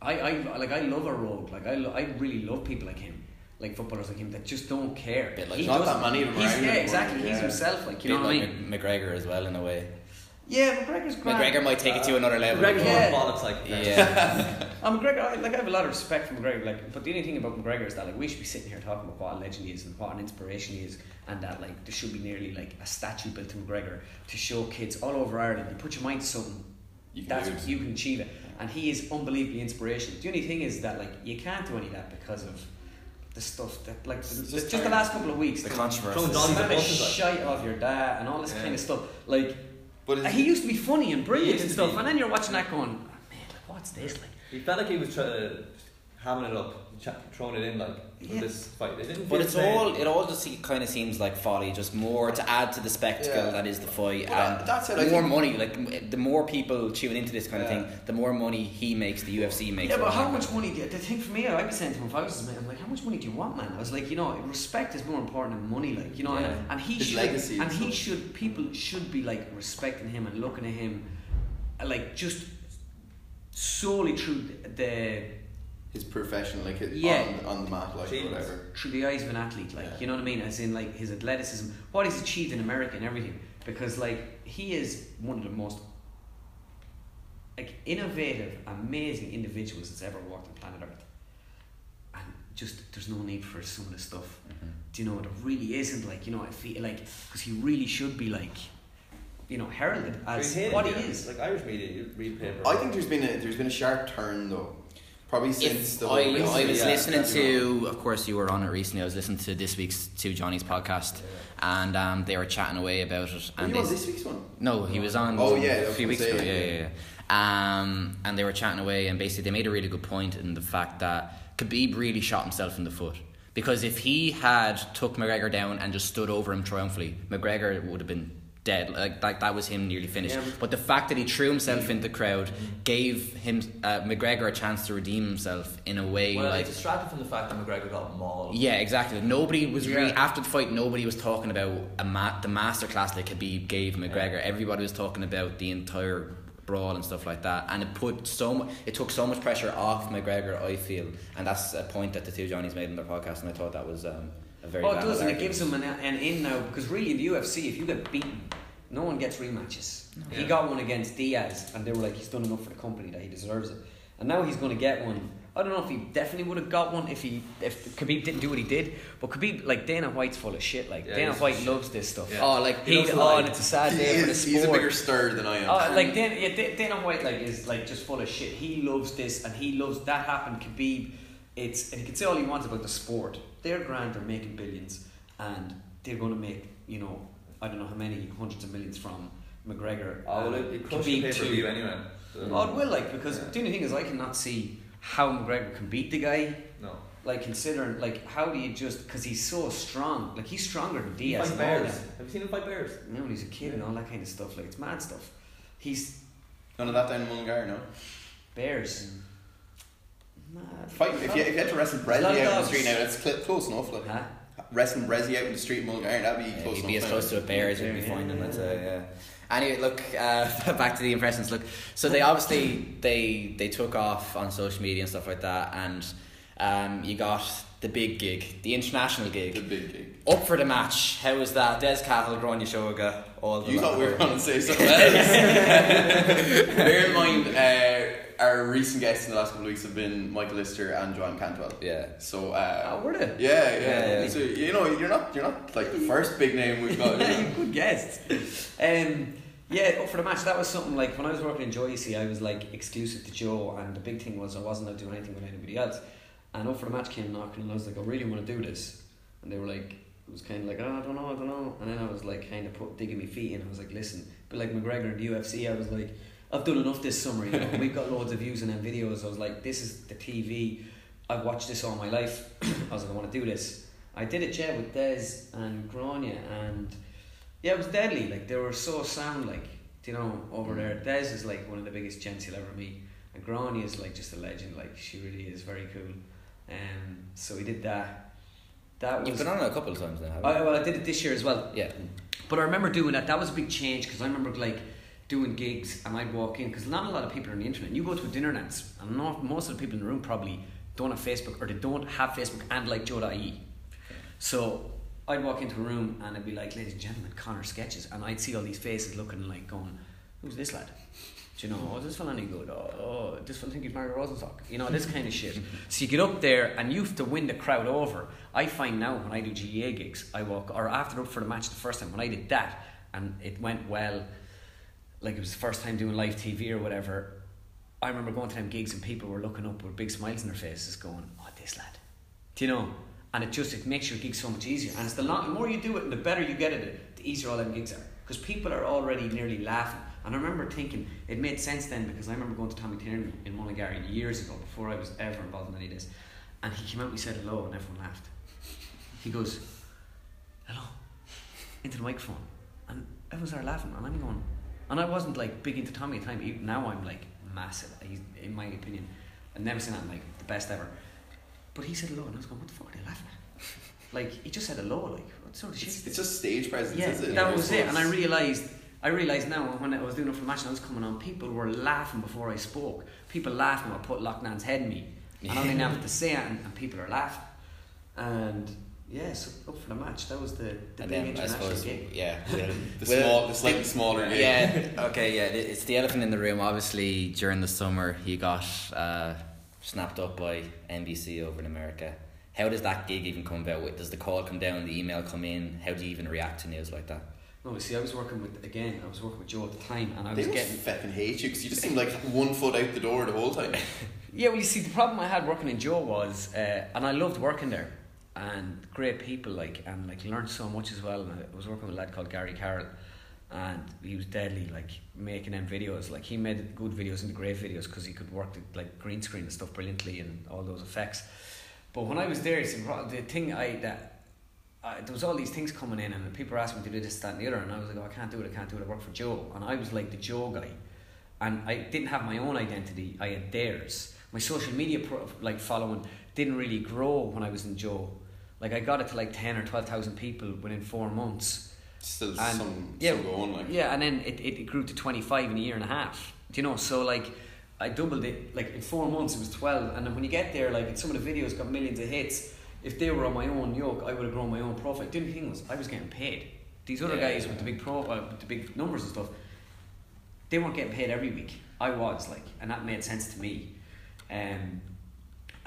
I, I like I love a rogue. Like I, lo- I really love people like him, like footballers like him that just don't care. Bit like- He Not that many of them yeah, exactly. He's yeah. himself. Like you Bit know what I like mean? McGregor as well in a way. Yeah, McGregor's grand. McGregor might take it to another uh, level. McGregor's Yeah. more bollocks like Yeah. (laughs) I'm McGregor. I, like I have a lot of respect for McGregor. Like, but the only thing about McGregor is that like we should be sitting here talking about what a legend he is and what an inspiration he is, and that like there should be nearly like a statue built to McGregor to show kids all over Ireland. You put your mind to something, You can that's do you can achieve it. And he is unbelievably inspirational. The only thing is that like you can't do any of that because of the stuff that like the, It's just, just the last couple of weeks. The the- controversy. Throwing the Johnny the smell of buses, like. shite of your dad and all this Yeah. kind of stuff. Like But he used to be funny and brilliant and stuff, be. and then you're watching that going, oh, man, like what's this like? He felt like he was trying to hamming it up, throwing it in like Yeah. this fight. It didn't But it's the all it all just kind of seems like folly, just more to add to the spectacle Yeah. that is the fight, Well, and that's it, more think- money. Like the more people tune into this kind Yeah. of thing, the more money he makes, the UFC makes. Yeah, but how much money? Do you, the thing for me, I'd be saying to him if I was his man, I'm like, how much money do you want, man? I was like, you know, respect is more important than money, like you know, Yeah. and, and he His should, legacy and and he stuff. should, people should be like respecting him and looking at him, like just solely through the, the his profession, like his, Yeah. on, on the mat, like Achievements. whatever. through the eyes of an athlete, like Yeah. you know what I mean, as in like his athleticism, what he's achieved in America and everything, because like he is one of the most like innovative, amazing individuals that's ever walked on planet Earth, and just there's no need for some of the stuff. Mhm. Do you know? There really isn't like you know. I feel like because he really should be like, you know, heralded as We hate what it, he yeah. is. Like Irish media, you read paper. I think there's been a there's been a sharp turn though, probably since If the I, I was yeah, listening to, of course, you were on it recently. I was listening to this week's Two Johnny's podcast, and um, they were chatting away about it. Were And you they, on this week's one? No, he was on. Oh, yeah, a few weeks say, ago. Yeah, yeah. yeah, yeah. Um, and they were chatting away, and basically they made a really good point in the fact that Khabib really shot himself in the foot because if he had took McGregor down and just stood over him triumphantly, McGregor would have been dead. Like, like that was him nearly finished. Yeah. But the fact that he threw himself into the crowd gave him uh, McGregor a chance to redeem himself in a way well, like distracted from the fact that McGregor got mauled. yeah, exactly. Nobody was really after the fight. Nobody was talking about a ma- the masterclass that Khabib gave McGregor. Everybody was talking about the entire brawl and stuff like that, and it put so mu- it took so much pressure off McGregor. I feel, and that's a point that the two Johnnies made in their podcast, and I thought that was um, a very. Oh, it does, and it gives him an, an in now because really in the UFC, if you get beaten, no one gets rematches. He Yeah. got one against Diaz, and they were like, he's done enough for the company that he deserves it. And now he's going to get one. I don't know if he definitely would have got one if he if Khabib didn't do what he did, but Khabib like Dana White's full of shit. Like Yeah, Dana White loves this stuff. Yeah. Oh, like He, loves the oh, light. and it's a sad He day for the sport. he's a bigger stir than I am. Oh, like Dana, yeah, Dana White, like is like just full of shit. He loves this, and he loves that happened. Khabib, it's and he can say all he wants about the sport. They're grand, they're making billions, and they're going to make you know I don't know how many hundreds of millions from McGregor. Oh, well, and it, um, it crushed the Khabib pay per too. view anyway. So- Oh, it will like because Yeah. the only thing is I cannot see how McGregor can beat the guy. No. Like considering like how do you just because he's so strong, like he's stronger than He Diaz fight and bears. Have you seen him fight bears? You know, when he's a kid and all that kind of stuff. Like it's mad stuff. He's None of that down in Mullingar, no. bears. Mad. Fight if you if you had to wrestle There's a lot Brezzy of out in the dogs. street now, that's cl- close enough. Like Huh? wrestling Brezzy out in the street in Mullingar, that'd be Yeah, close you'd enough. be as now. close to a bear as you'd be finding. yeah, That's yeah. uh, yeah. Anyway, look uh, (laughs) back to the impressions. Look, so they obviously they they took off on social media and stuff like that, and um, you got the big gig, the international gig. The gig, big gig. up for the match. How was that? Des Cahill, Gráinne Seoige, all the You thought we were going to say something else. (laughs) Bear in mind, uh, our recent guests in the last couple of weeks have been Michael Lyster and Joanne Cantwell. Yeah. So, uh, Oh, were they? yeah, yeah, Yeah, yeah. So you know, you're not, you're not like the first big name we've got. (laughs) Yeah, you good guests. Um, yeah, up for the match. That was something like when I was working in Joe. You see, I was like exclusive to Joe, and the big thing was I wasn't allowed to do anything with anybody else. And up for the match came knocking, and I was like, I really want to do this. And they were like, it was kind of like, oh, I don't know, I don't know. And then I was like, kind of put digging my feet in. I was like, listen, but like McGregor in the UFC, I was like, I've done enough this summer. You know, (laughs) we've got loads of views on them videos. I was like, this is the TV. I've watched this all my life. (clears throat) I was like, I want to do this. I did it, yeah, with Des and Gráinne, and yeah, it was deadly. Like they were so sound, like you know, over there. Des is like one of the biggest gents you'll ever meet, and Gráinne is like just a legend. Like she really is very cool. Um, so we did that. That was. You've been on it a couple of times now, haven't you? I, well, I did it this year as well. yeah. But I remember doing that. That was a big change because I remember like doing gigs and I'd walk in because not a lot of people are on the internet. You go to a dinner dance and not most of the people in the room probably don't have Facebook or they don't have Facebook and like Joe.ie. So I'd walk into a room and I'd be like, ladies and gentlemen, Conor sketches, and I'd see all these faces looking like going, who's this lad? Do you know, oh, this fella any good? Oh, oh, this fella think he's Mario Rosenstock. You know, this kind of shit. (laughs) So you get up there and you have to win the crowd over. I find now when I do GAA gigs, I walk, or after up for the match the first time, when I did that and it went well, like it was the first time doing live TV or whatever, I remember going to them gigs and people were looking up with big smiles on their faces going, oh, this lad. Do you know? And it just it makes your gig so much easier. And it's the, long, the more you do it and the better you get at it, the easier all them gigs are. Because people are already nearly laughing. And I remember thinking, it made sense then because I remember going to Tommy Tiernan in Mullingar years ago before I was ever involved in any of this. And he came out and said hello and everyone laughed. He goes, hello, into the microphone. And everyone started laughing. And I'm going, and I wasn't like big into Tommy at the time. Even now I'm like massive, He's, in my opinion. I've never seen that like the best ever. But he said hello and I was going, what the fuck are they laughing at? (laughs) Like, he just said hello, like, what sort of shit? It's, it's just stage presence, yeah, it? that was it. And I realised, I realised now when I was doing it for match and I was coming on, people were laughing before I spoke. People laughing when I put Loughnane's head in me. And I don't have to say it, and, and people are laughing. And yeah, so up for the match. That was the, the and big then I international suppose, gig. yeah. (laughs) The Well, small, the slightly smaller game. Yeah, (laughs) okay, yeah. It's the elephant in the room. Obviously, during the summer, he got uh, snapped up by NBC over in America. How does that gig even come about? Does the call come down, the email come in? How do you even react to news like that? No, you see, I was working with again. I was working with Joe at the time, and I They was must getting. fucking hate you because you just seem like one foot out the door the whole time. (laughs) Yeah, well, you see, the problem I had working in Joe was, uh, and I loved working there, and great people, like, and like learned so much as well. And I was working with a lad called Gary Carroll, and he was deadly, like making them videos. Like he made good videos and great videos because he could work the, like green screen and stuff brilliantly and all those effects. But when I was there, see, the thing I that. There was all these things coming in, and people asking me to do this, that, and the other, and I was like, oh, I can't do it, I can't do it. I work for Joe, and I was like the Joe guy, and I didn't have my own identity. I had theirs. My social media pro- like following didn't really grow when I was in Joe. Like I got it to like ten or twelve thousand people within four months. Still And- some, yeah, some going like. Yeah, and then it, it, grew to twenty five in a year and a half. Do you know? So like I doubled it. Like in four months, it was twelve. And then when you get there, like some of the videos got millions of hits. If they were on my own yoke, I would have grown my own profit. The only thing was, I was getting paid. These other Yeah, guys yeah. with the big pro, uh, with the big numbers and stuff, they weren't getting paid every week. I was like, and that made sense to me. Um,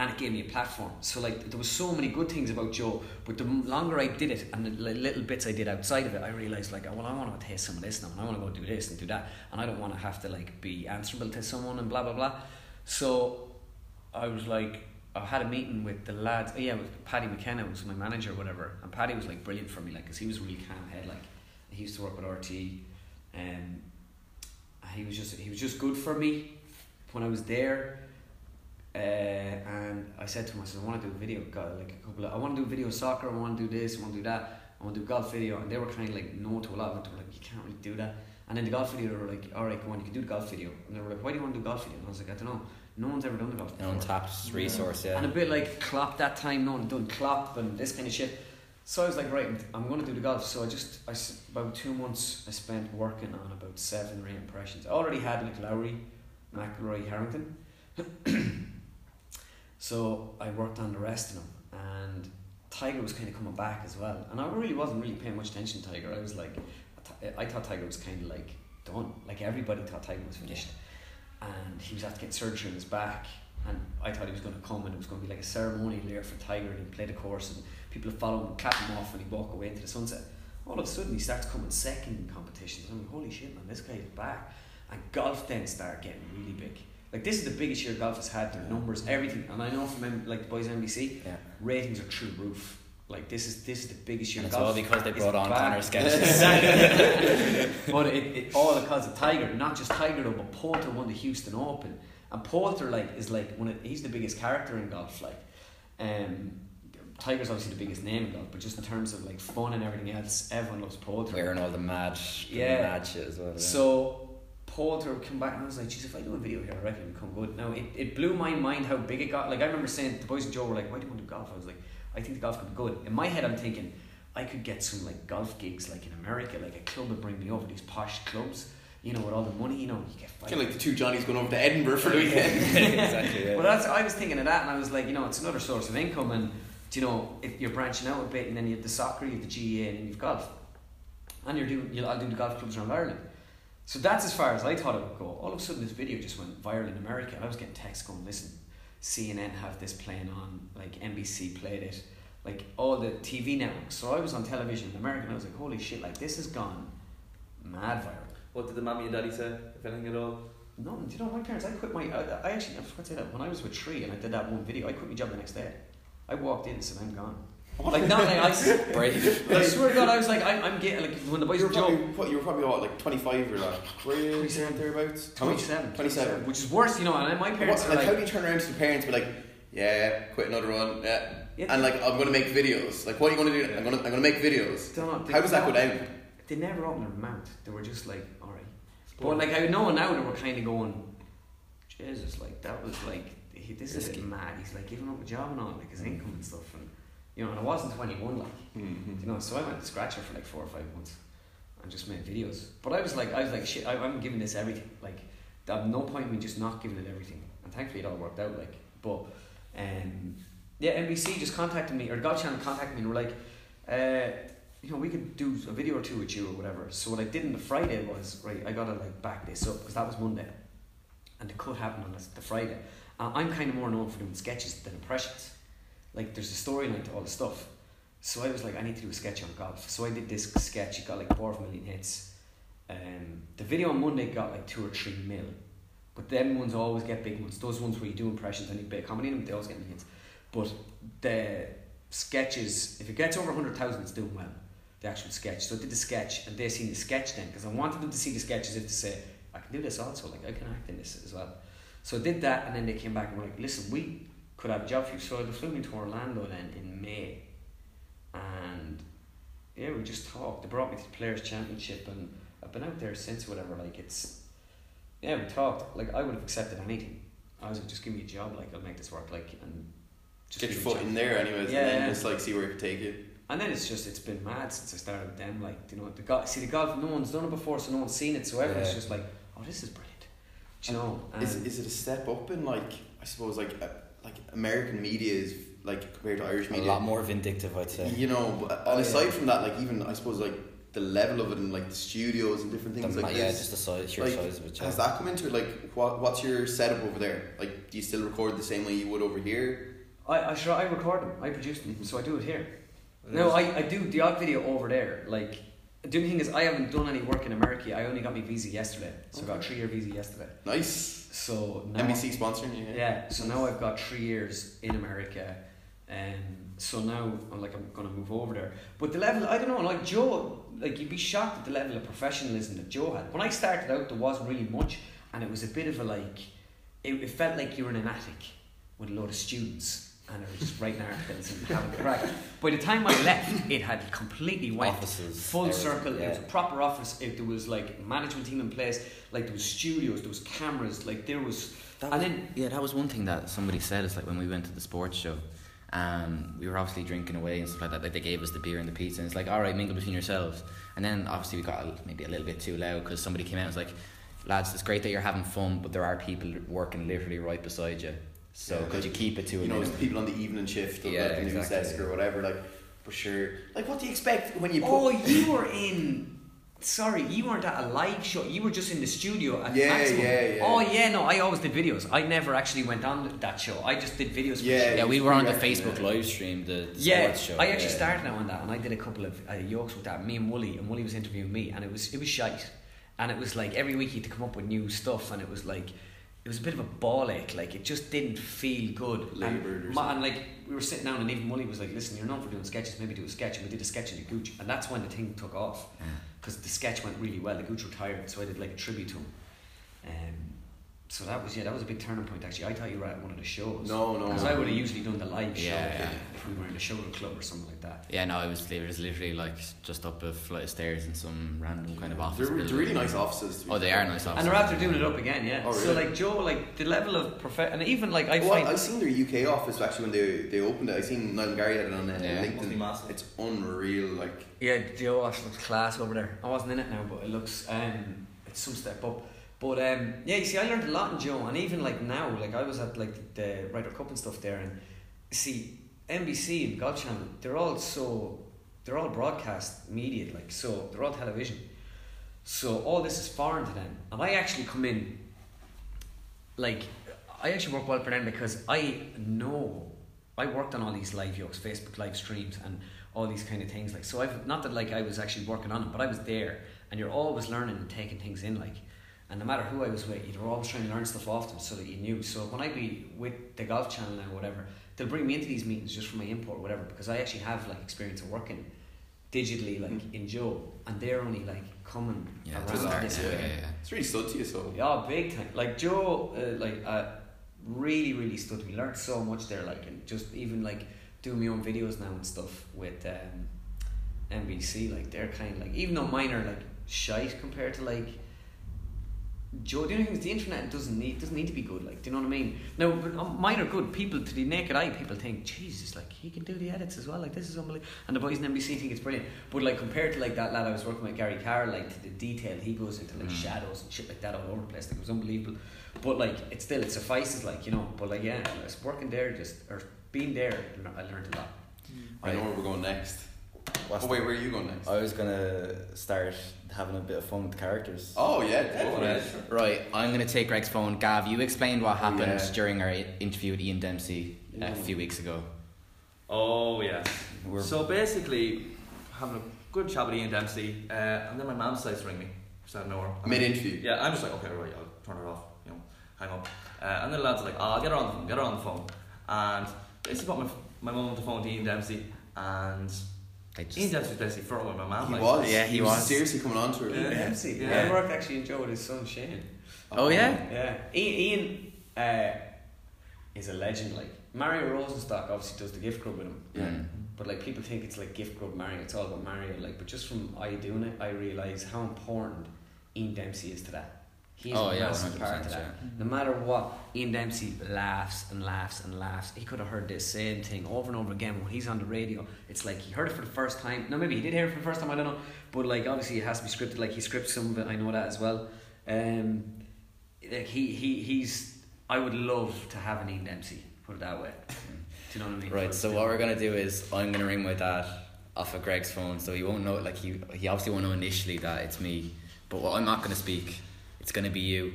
and it gave me a platform. So like there was so many good things about Joe, but the longer I did it and the little bits I did outside of it, I realized like, oh, well, I want to taste some of this now, and I want to go do this and do that, and I don't want to have to like be answerable to someone and blah blah blah. So I was like, I had a meeting with the lads. Oh, Yeah, with Paddy McKenna was my manager, whatever, and Paddy was like brilliant for me, like, cause he was really calm head, like he used to work with RT, um, he was just he was just good for me when I was there. Uh, and I said to him, I want to do a video, go- like a couple of, I want to do video soccer, I want to do this, I want to do that, I want to do golf video, and they were kind of like no to a lot of it. They were like, you can't really do that. And then the golf video, they were like, all right, go on, you can do the golf video. And they were like, why do you want to do golf video? And I was like, I don't know. No one's ever done the golf. An before." untapped resource, yeah. And a bit like Klopp that time, no one done Klopp and this kind of shit. So I was like, right, I'm going to do the golf. So I just, I, about two months I spent working on about seven or eight impressions. I already had like Lowry, McIlroy, Harrington. (clears throat) so I worked on the rest of them. And Tiger was kind of coming back as well. And I really wasn't really paying much attention to Tiger. I was like, I thought Tiger was kind of like done. Like everybody thought Tiger was finished. And he was after getting surgery on his back. And I thought he was going to come and it was going to be like a ceremonial there for Tiger and he'd play the course and people would follow him and clap him off when he'd walk away into the sunset. All of a sudden he starts coming second in competitions. I'm like, holy shit man, this guy's back. And golf then started getting really big. Like this is the biggest year golf has had, their numbers, everything. And I know from like the boys NBC, yeah. ratings are through the roof. Like this is this is the biggest year And it's golf all because they brought on back. Conor Sketches. (laughs) But it, it all because of Tiger, not just Tiger though, but Poulter won the Houston Open, and Poulter like is like one of he's the biggest character in golf. Like, um, Tiger's obviously the biggest name in golf, but just in terms of like fun and everything else, everyone loves Poulter. Wearing all the mad, Yeah. mad shit as well. Yeah. So Poulter come back and I was like, geez, if I do a video here, I reckon it'll become good. Now it, it blew my mind how big it got. Like I remember saying the boys and Joe were like, why do you want to do golf? I was like, I think the golf could be good. In my head I'm thinking I could get some like golf gigs like in America, like a club would bring me over these posh clubs, you know, with all the money, you know, you get five. Kind of like the two Johnnies going over to Edinburgh for the weekend. (laughs) exactly. Yeah. Well, that's I was thinking of that, and I was like, you know, it's another source of income, and do you know, if you're branching out a bit, and then you have the soccer, you have the GAA, and then you've golf, and you're doing, you'll, I'll do the golf clubs around Ireland. So that's as far as I thought it would go. All of a sudden, this video just went viral in America, and I was getting texts going, "Listen, CNN have this playing on, like NBC played it, like all the TV networks." So I was on television in America, and I was like, "Holy shit! Like this has gone mad viral." What did the mommy and daddy say, if anything at all? No, do you know my parents? I quit my. I, I actually I forgot to say that when I was with Three and I did that one video, I quit my job the next day. I walked in and said, "I'm gone." Like not like I. (laughs) Brave. I swear to God, I was like, I'm, I'm getting like when the boys You were probably, you were probably what, like 25 or like, you 27. thereabouts? 27, 27. which is worse, you know. And my parents What, like, how do you turn around to the parents and be like, yeah, quit another one, yeah. Yeah. And like, I'm gonna make videos. Like, what are you gonna do? I'm gonna, I'm gonna make videos. Know, How does that go down? they never opened their mouth. They were just like, all right. But like I know now, they were kind of going, Jesus, like that was like he, this is mad. He's like giving up a job and all, like his income and stuff, and you know, and I wasn't twenty one, like. Mm-hmm. You know, so I went to Scratcher for like four or five months and just made videos. But I was like, I was like, shit, I, I'm giving this everything. Like, there's no point in me just not giving it everything. And thankfully, it all worked out. Like, but um, yeah, NBC just contacted me, or Golf Channel contacted me, and were like, uh, you know, we could do a video or two with you or whatever. So what I did on the Friday was, right, I gotta like back this up because that was Monday, and the cut happened on the, the Friday. Uh, I'm kind of more known for doing sketches than impressions. Like, there's a storyline to all the stuff. So I was like, I need to do a sketch on golf. So I did this sketch. It got like four million hits. Um, the video on Monday got like two or three mil. But them ones always get big ones. Those ones where you do impressions and you bit comedy in them, they always get millions. But the sketches, if it gets over 100,000, it's doing well. The actual sketch. So I did the sketch and they seen the sketch then because I wanted them to see the sketch as if to say, I can do this also. Like, I can act in this as well. So I did that and then they came back and were like, listen, we could have a job for you. So they flew me to Orlando then in May and yeah, we just talked. They brought me to the Players Championship, and I've been out there since. Whatever, like it's yeah, we talked. Like I would have accepted anything. I was like, just give me a job, like I'll make this work, like and just Get your a foot in there, anyways, Yeah, and then yeah. just like see where it could take you. And then it's just it's been mad since I started with them. Like you know, the golf. See the golf. No one's done it before, so no one's seen it. So everyone's Yeah. just like, oh, this is brilliant. Do you know? Is, And- is it a step up in like I suppose like uh, like American media is like compared to Irish media A lot more vindictive, I'd say. You know, but Oh, and aside yeah. from that, like even I suppose like the level of it and like the studios and different The- things like yeah, this. just the size, sheer like, size of it. Yeah. Has that come into it? Like, what what's your setup over there? Like, do you still record the same way you would over here? I I sure I record them. I produce them, Mhm. so I do it here. No, I, I do the odd video over there. Like, the only thing is, I haven't done any work in America. I only got my visa yesterday, so I got a three year visa yesterday. Nice. So now, NBC sponsoring you. yeah. So now I've got three years in America, and so now I'm like I'm gonna move over there. But the level, I don't know, like Joe, like you'd be shocked at the level of professionalism that Joe had. When I started out, there wasn't really much, and it was a bit of a like, it, it felt like you were in an attic with a lot of students. And they were just writing articles and having a crack. By the time I left, it had completely went Offices. full everything, circle. It was a proper office. It, there was like management team in place. Like there was studios. There was cameras. Like there was. That and was, then yeah, that was one thing that somebody said. Is like when we went to the sports show, um, we were obviously drinking away and stuff like that. Like they gave us the beer and the pizza, and it's like, all right, mingle between yourselves. And then obviously we got a, maybe a little bit too loud because somebody came out and was like, lads, it's great that you're having fun, but there are people working literally right beside you. So Yeah, could like, you keep it to a You know, minimum? people on the evening shift of Yeah, like the news desk yeah. or whatever. Like, for sure. Like, what do you expect when you put? oh, you were in. Sorry, you weren't at a live show. You were just in the studio at Yeah, Maximum. yeah, yeah. Oh yeah, no, I always did videos. I never actually went on that show. I just did videos. For Yeah, yeah, we were on the Facebook yeah. live stream, the, the Yeah, sports show. I actually yeah. started now on that, and I did a couple of uh, yokes with that. Me and Wooly, and Wooly was interviewing me, and it was it was shite, and it was like every week he had to come up with new stuff, and it was like it was a bit of a ball ache. Like it just didn't feel good. Laboured and, and like we were sitting down, and even Wooly was like, "Listen, you're known for doing sketches. Maybe do a sketch." And we did a sketch in the Gooch, and that's when the thing took off Yeah. because the sketch went really well. The Gooch retired, so I did like a tribute to him. Um, so that was yeah, that was a big turning point. Actually, I thought you were at one of the shows. No, no. Because I would have usually done the live show Yeah, yeah. if we were in a show club or something like that. Yeah, no, it was, it was literally like just up a flight of stairs in some random kind of office. They're, they're really nice offices. to be Oh, they are nice offices, And they're after doing it up again, yeah. Oh, really? So like Joe, like the level of prof and even like I Well, find I've seen their UK office actually when they they opened it. I seen Niall Gary had it on uh, Yeah. Must be LinkedIn. It's unreal. Like, yeah, Joe Ash looks class over there. I wasn't in it now, but it looks um it's some step up. But um yeah, you see, I learned a lot in Joe, and even like now, like I was at like the Ryder Cup and stuff there, and see NBC and Golf Channel, they're all so they're all broadcast media, like so they're all television. So all this is foreign to them, and I actually come in. Like, I actually work well for them because I know I worked on all these live yokes, Facebook live streams, and all these kind of things. Like, so I've not that like I was actually working on it, but I was there, and you're always learning and taking things in. Like, and no matter who I was with, you were always trying to learn stuff off them so that you knew. So when I be with the golf channel now, or whatever, they'll bring me into these meetings just for my input or whatever because I actually have like experience of working digitally like in Joe, and they're only like coming Yeah, around start, this yeah, way. yeah, yeah. It's really stood to you, so. Yeah, big time. Like Joe, uh, like uh, really, really stood to me. Learned so much there. Like and just even like doing my own videos now and stuff with um, NBC. Like they're kind of like even though mine are like shite compared to like Joe. The only thing is the internet doesn't need doesn't need to be good. Like do you know what I mean? No, but um, mine are good. People to the naked eye, people think Jesus, like he can do the edits as well. Like this is unbelievable. And the boys in NBC think it's brilliant. But like compared to like that lad I was working with Gary Carr, like to the detail he goes into like Mm. shadows and shit like that all over the place. Like it was unbelievable. But like it still it suffices. Like you know. But like yeah, I was working there just or being there, I learned a lot. I know where we're going next. What's oh, wait, where are you going next? I was gonna start having a bit of fun with the characters. Oh, yeah, definitely. ahead. Right, I'm gonna take Greg's phone. Gav, you explained what happened yeah. during our interview with Ian Dempsey uh, a few weeks ago. Oh yeah. We're- So basically, having a good chat with Ian Dempsey, uh, and then my mum decides to ring me. Just out of nowhere. Mid interview. Yeah, I'm just like, okay, right, I'll turn it off. You know, hang up. Uh, and then the lads are like, oh, I'll get her on the phone. Get her on the phone. And basically, put my my mum on the phone to Ian Dempsey, and They just- Ian Dempsey was basically flirting with my mum. He like, was. Yeah, he was. seriously coming on to her. Yeah. Dempsey. Yeah. I worked actually enjoyed his son Shane. Oh yeah. Yeah, Ian, Ian uh, is a legend. Like Mario Rosenstock obviously does the Gift Grub with him. Yeah. Mm. But like people think it's like Gift Grub Mario. It's all about Mario. Like, but just from I doing it, I realize how important Ian Dempsey is to that. He's Oh a yeah, massive part of that. Yeah. No matter what, Ian Dempsey laughs and laughs and laughs. He could have heard this same thing over and over again when he's on the radio. It's like he heard it for the first time. No, maybe he did hear it for the first time. I don't know. But like obviously it has to be scripted. Like he scripts some of it. I know that as well. Um, like he he he's. I would love to have an Ian Dempsey. Put it that way. Do you know what I mean? Right, so what we're gonna do is I'm gonna ring my dad off of Greg's phone, so he won't know. Like he he obviously won't know initially that it's me, but what, I'm not gonna speak. It's gonna be you.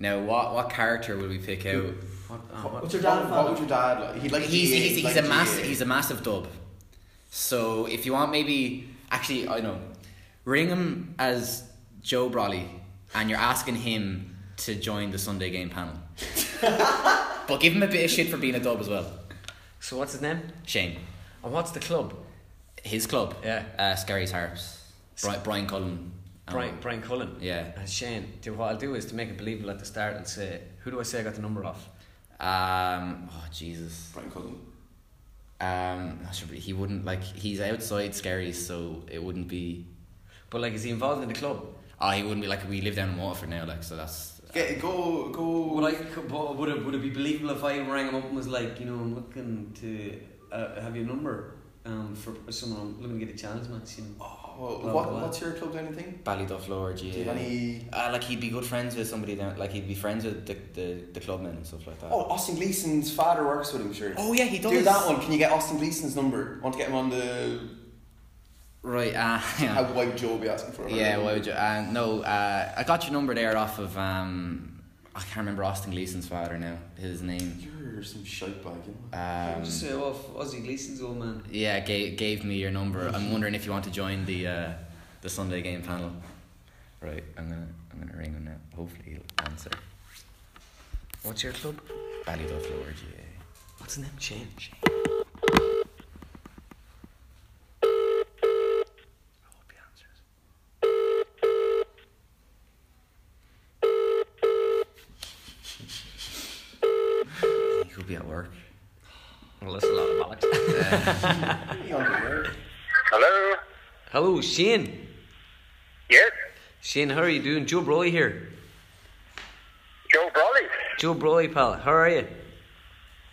Now, what what character will we pick out? What, uh, What, what- What's your dad What fan? would your dad like? He'd like he's GAA, he's, he's like a mass GAA. he's a massive dub. So if you want, maybe actually I know, ring him as Joe Brolly, and you're asking him to join the Sunday game panel. (laughs) but give him a bit of shit for being a dub as well. so what's his name? Shane, And what's the club? his club, Yeah. uh, Skerries Harps, Brian, Brian Cullen, Brian Brian Cullen. Yeah. And Shane. Do what I'll do is to make it believable at the start. I'll say, who do I say I got the number off? Um, oh Jesus. Brian Cullen. Um, I should be- he wouldn't like. He's outside Skerries, so it wouldn't be. But like, is he involved in the club? Oh, he wouldn't be like. We live down in Waterford now, like so. That's Get, go go. Would I? Would it? Would it be believable if I rang him up and was like, you know, I'm looking to uh, have your number um, for someone I'm looking to get a challenge match. You know? Oh, What, what's your club down thing? Ballyduff Do you have any? Uh, like he'd be good friends with somebody down. Like he'd be friends with the the, the clubmen and stuff like that. Oh, Austin Gleeson's father works with him, sure. Oh, yeah, he does. Do that one. Can you get Austin Gleeson's number? Want to get him on the? Right. Uh, (laughs) yeah. How why would Joe be asking for? it? Yeah, why would you? Uh, no, uh, I got your number there off of um, I can't remember Austin Gleeson's father now. His name. You're some shite bag. You? Um, Just say off Ozzy Gleeson's old man. yeah, gave, gave me your number. I'm wondering if you want to join the uh, the Sunday game panel. Right, I'm gonna I'm gonna ring him now. Hopefully he'll answer. What's your club? Ballyduff Lower GAA. What's the name? Shane. I hope he answers. He could be at work. Well, that's a lot of bollocks. He on the air. Hello? Hello, Shane. Yes? Shane, how are you doing? Joe Brolly here. Joe Brolly. Joe Brolly, pal. How are you?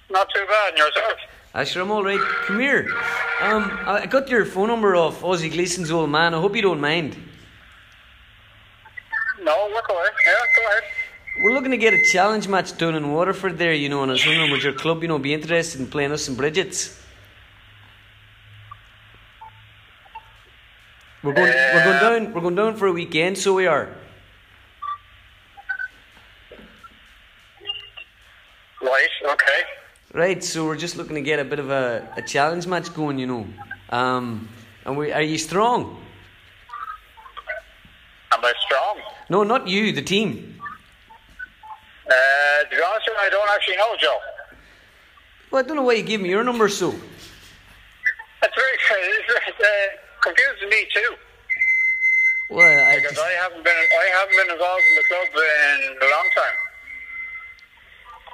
Not too bad, and yourself? I sure I'm all right. Come here. Um, I got your phone number off Ozzy Gleeson's old man. I hope you don't mind. No, look away. Yeah, go ahead. We're looking to get a challenge match done in Waterford there, you know, and I was wondering would your club, you know, be interested in playing us in Bridget's? We're going, we're going down down. We're going down for a weekend, so we are. Right, okay. Right, so we're just looking to get a bit of a, a challenge match going, you know. Um, and we are you strong? Am I strong? No, not you, the team. Uh, to be honest with you, I don't actually know, Joe. Well, I don't know why you gave me your number, so. That's very, (laughs) uh, confusing me too. Well, I Because just, I haven't been, I haven't been involved in the club in a long time.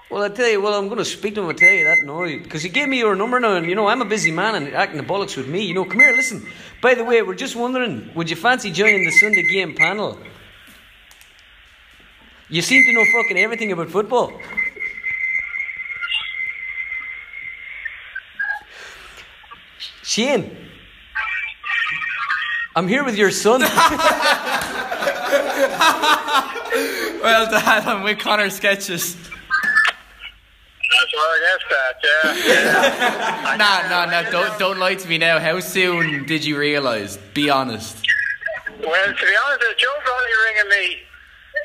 well, I tell you, well, I'm going to speak to him. I tell you that now, because he gave me your number now, and you know I'm a busy man and acting the bollocks with me. You know, come here, listen. By the way, we're just wondering, would you fancy joining the Sunday game panel? You seem to know fucking everything about football. Shane, I'm here with your son. (laughs) Well, Dad, I'm with Conor Sketches. That's where I guess that, yeah. yeah. (laughs) Nah, nah, nah, don't, don't lie to me now. How soon did you realise? Be honest. Well, to be honest, Joe Bradley ringing me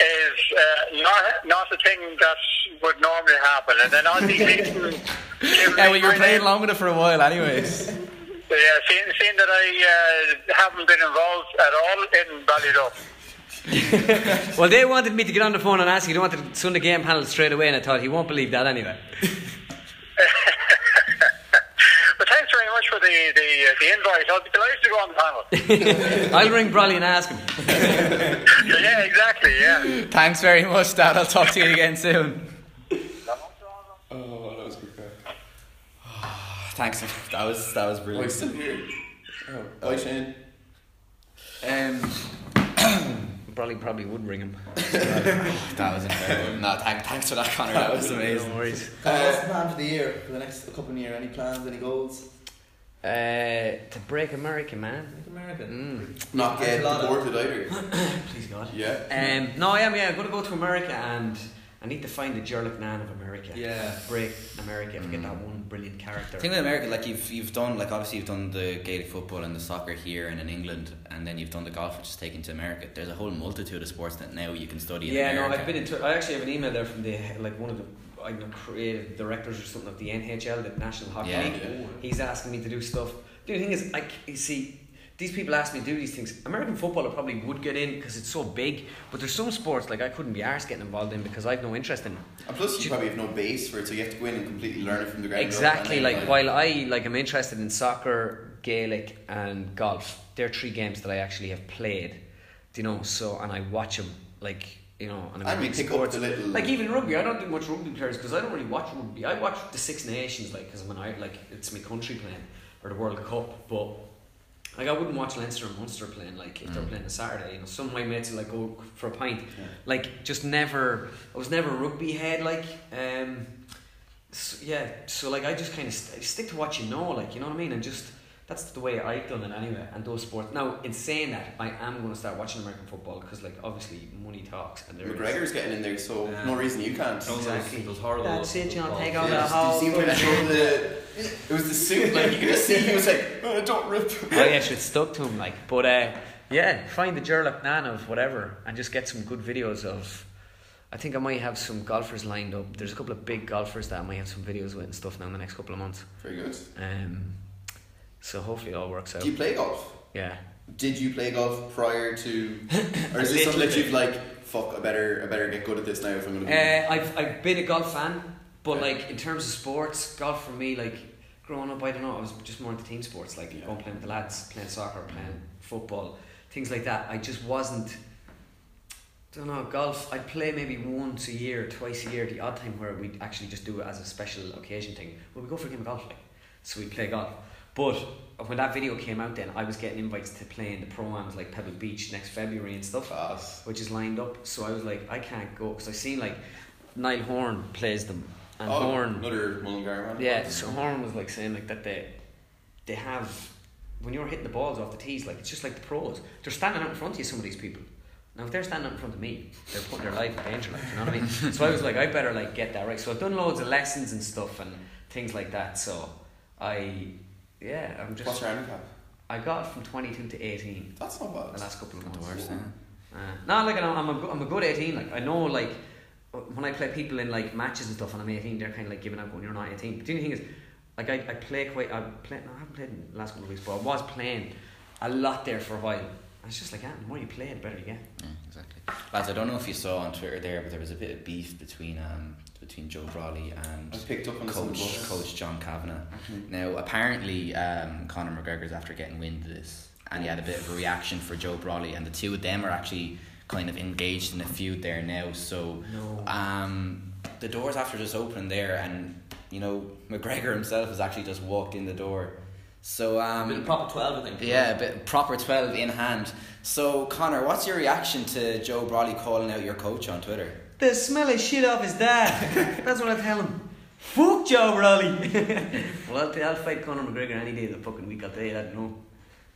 is uh, not not the thing that would normally happen. And then Ozzy Gleeson. (laughs) Yeah, well, you were playing along with it for a while, anyways. Yeah, seeing, seeing that I uh, haven't been involved at all in Ballyduff. (laughs) Well, they wanted me to get on the phone and ask you. They wanted to send the Sunday game panel straight away, and I thought he won't believe that anyway. (laughs) But thanks very much for the, the, uh, the invite. I'll be delighted to go on the panel. (laughs) I'll ring Bradley and ask him. (laughs) yeah, exactly, yeah. Thanks very much, Dad. I'll talk to you again soon. Oh, that was good. crack. (sighs) Thanks. That was that was Oh, brilliant. he's still here. Oh, bye, Shane. Um, (coughs) Bradley probably would ring him. (laughs) that was incredible. No, thank, thanks for that, Conor. That was amazing. No worries. Uh, what's the plan for the year? For the next couple of years? Any plans? Any goals? Uh, to break America, man. America. Mm. Not get a lot of- deported either. (coughs) Please God. Yeah. Um, no, I am. Yeah, I'm gonna go to America, and I need to find the Ger Loughnane of America. Yeah. Break America. Forget that one brilliant character. The thing with America, like you've you've done like obviously you've done the Gaelic football and the soccer here and in England, and then you've done the golf, which is taken to America. There's a whole multitude of sports that now you can study in Yeah, no, America. I've been in. T- I actually have an email there from the like one of the I know creative directors or something of the NHL, the National Hockey Yeah. League. He's asking me to do stuff. The thing is, like, you see, these people ask me to do these things. American football, I probably would get in because it's so big. But there's some sports like I couldn't be arsed getting involved in because I've no interest in. And plus, you probably have no base for it, so you have to go in and completely learn it from the ground up. Exactly. and Like while I like I'm interested in soccer, Gaelic, and golf. They're three games that I actually have played. Do you know? So and I watch them like. You know, and I'm And we big pick up sports. the little- like even rugby. I don't do much rugby players because I don't really watch rugby. I watch the Six Nations like because I'm an I like it's my country playing or the World Cup, but like I wouldn't watch Leinster and Munster playing like if Mm. they're playing on Saturday. You know, some of my mates would like go for a pint. Yeah. Like just never. I was never a rugby head. Like um, so, yeah. So like I just kind of st- stick to what you know. Like you know what I mean, and just. That's the way I've done it anyway, and those sports. Now, in saying that, I am going to start watching American football because, like, obviously, money talks, and there is- McGregor's getting in there, so Yeah. no reason you can't. Those- Exactly. Those horrible. That's it, you know, balls. take out Yeah, the whole- you see when he showed the, it was the suit, like you could just see he was like, oh, don't rip. oh yeah, so it stuck to him like. But uh, yeah, find the Ger Loughnane of whatever, and just get some good videos of. I think I might have some golfers lined up. There's a couple of big golfers that I might have some videos with and stuff now in the next couple of months. Very good. Um, so hopefully it all works out. Do you play golf? Yeah. Did you play golf prior to, (laughs) or is this something that you've like, fuck, I better, I better get good at this now if I'm gonna. Be Uh, I've I've been a golf fan, but like in terms of sports, golf for me, like growing up, I don't know, I was just more into team sports, like Yeah. going playing with the lads, playing soccer, playing football, things like that. I just wasn't. Don't know golf. I'd play maybe once a year, twice a year, the odd time where we'd actually just do it as a special occasion thing. Well, we go for a game of golf, like so we play golf. But when that video came out, then I was getting invites to play in the pro-ams like Pebble Beach next February and stuff class. which is lined up. So I was like, I can't go because I seen like Niall Horan plays them, and oh, Horan, another Mullingar man. yeah. So Horan was like saying like that they they have when you're hitting the balls off the tees, like it's just like the pros. They're standing out in front of you. Some of these people. Now if they're standing out in front of me, they're putting their life in danger. Like you know what I mean. (laughs) so I was like, I better like get that right. So I've done loads of lessons and stuff and things like that. So I yeah, I'm just What's your handicap? I got from 22 to 18 That's not bad. the last couple of Not the months. worst, eh? Uh, no, like I'm, I'm, a, good- I'm a good 18. Like I know, like when I play people in like matches and stuff, and I'm 18, they're kind of like giving up when "You're not 18." But the only thing is, like I, I play quite. I play. No, I haven't played in the last couple of weeks, but I was playing a lot there for a while. And it's just like, yeah, the more you play, the better you get. Yeah, exactly. Lads, I don't know if you saw on Twitter there, but there was a bit of beef between um between Joe Brolly I and picked up on this on the Coach. Coach John Kavanagh. Actually. Now, apparently, um, Conor McGregor's after getting wind of this, and he had a bit of a reaction for Joe Brolly, and the two of them are actually kind of engaged in a feud there now. So, No. um, the doors after just opening there, and you know, McGregor himself has actually just walked in the door. So, A bit of um, proper 12, I think. yeah, a bit proper twelve in hand. So, Conor, what's your reaction to Joe Brolly calling out your coach on Twitter? The smelly shit off his dad. That's what I tell him. Fuck Joe Brolly. (laughs) well, I'll, I'll fight Conor McGregor any day of the fucking week. I'll tell you that. No,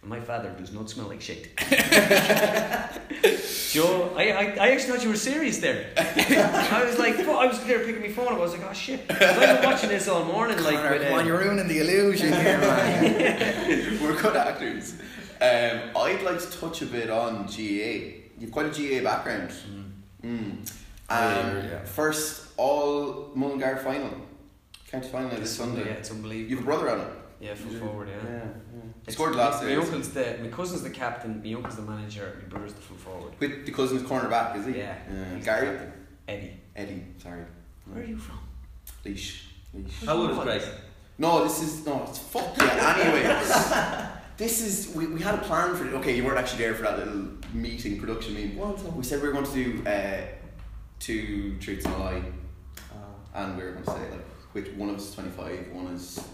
my father does not smell like shit. (laughs) Joe, I, I, I actually thought you were serious there. I was like, fuck, I was there picking my phone up. I was like, oh shit. I've been watching this all morning. Like, Conor, with, come uh, on, you're ruining the illusion here, man. (laughs) We're good actors. Um, I'd like to touch a bit on GAA. You've quite a GAA background. Mm. Um, yeah. First, all Mullingar final. County final this it's Sunday. Yeah, it's unbelievable. You have a brother on it. Yeah, full forward, yeah. yeah. He scored last year. my uncle's the my cousin's the captain, my uncle's the manager, my brother's the full forward. With the cousin's cornerback, is he? Yeah. Uh, He's Gary. Eddie. Eddie, sorry. Where are you from? Laois. Laois. How old is Grace? No, this is no. It's fuck yeah. Anyways, (laughs) this is we, we had a plan for it. Okay, you weren't actually there for that little meeting, production meeting. What? We said we were going to do uh, two truths and a lie, Uh, and we were going to say like which one of us is twenty five, one is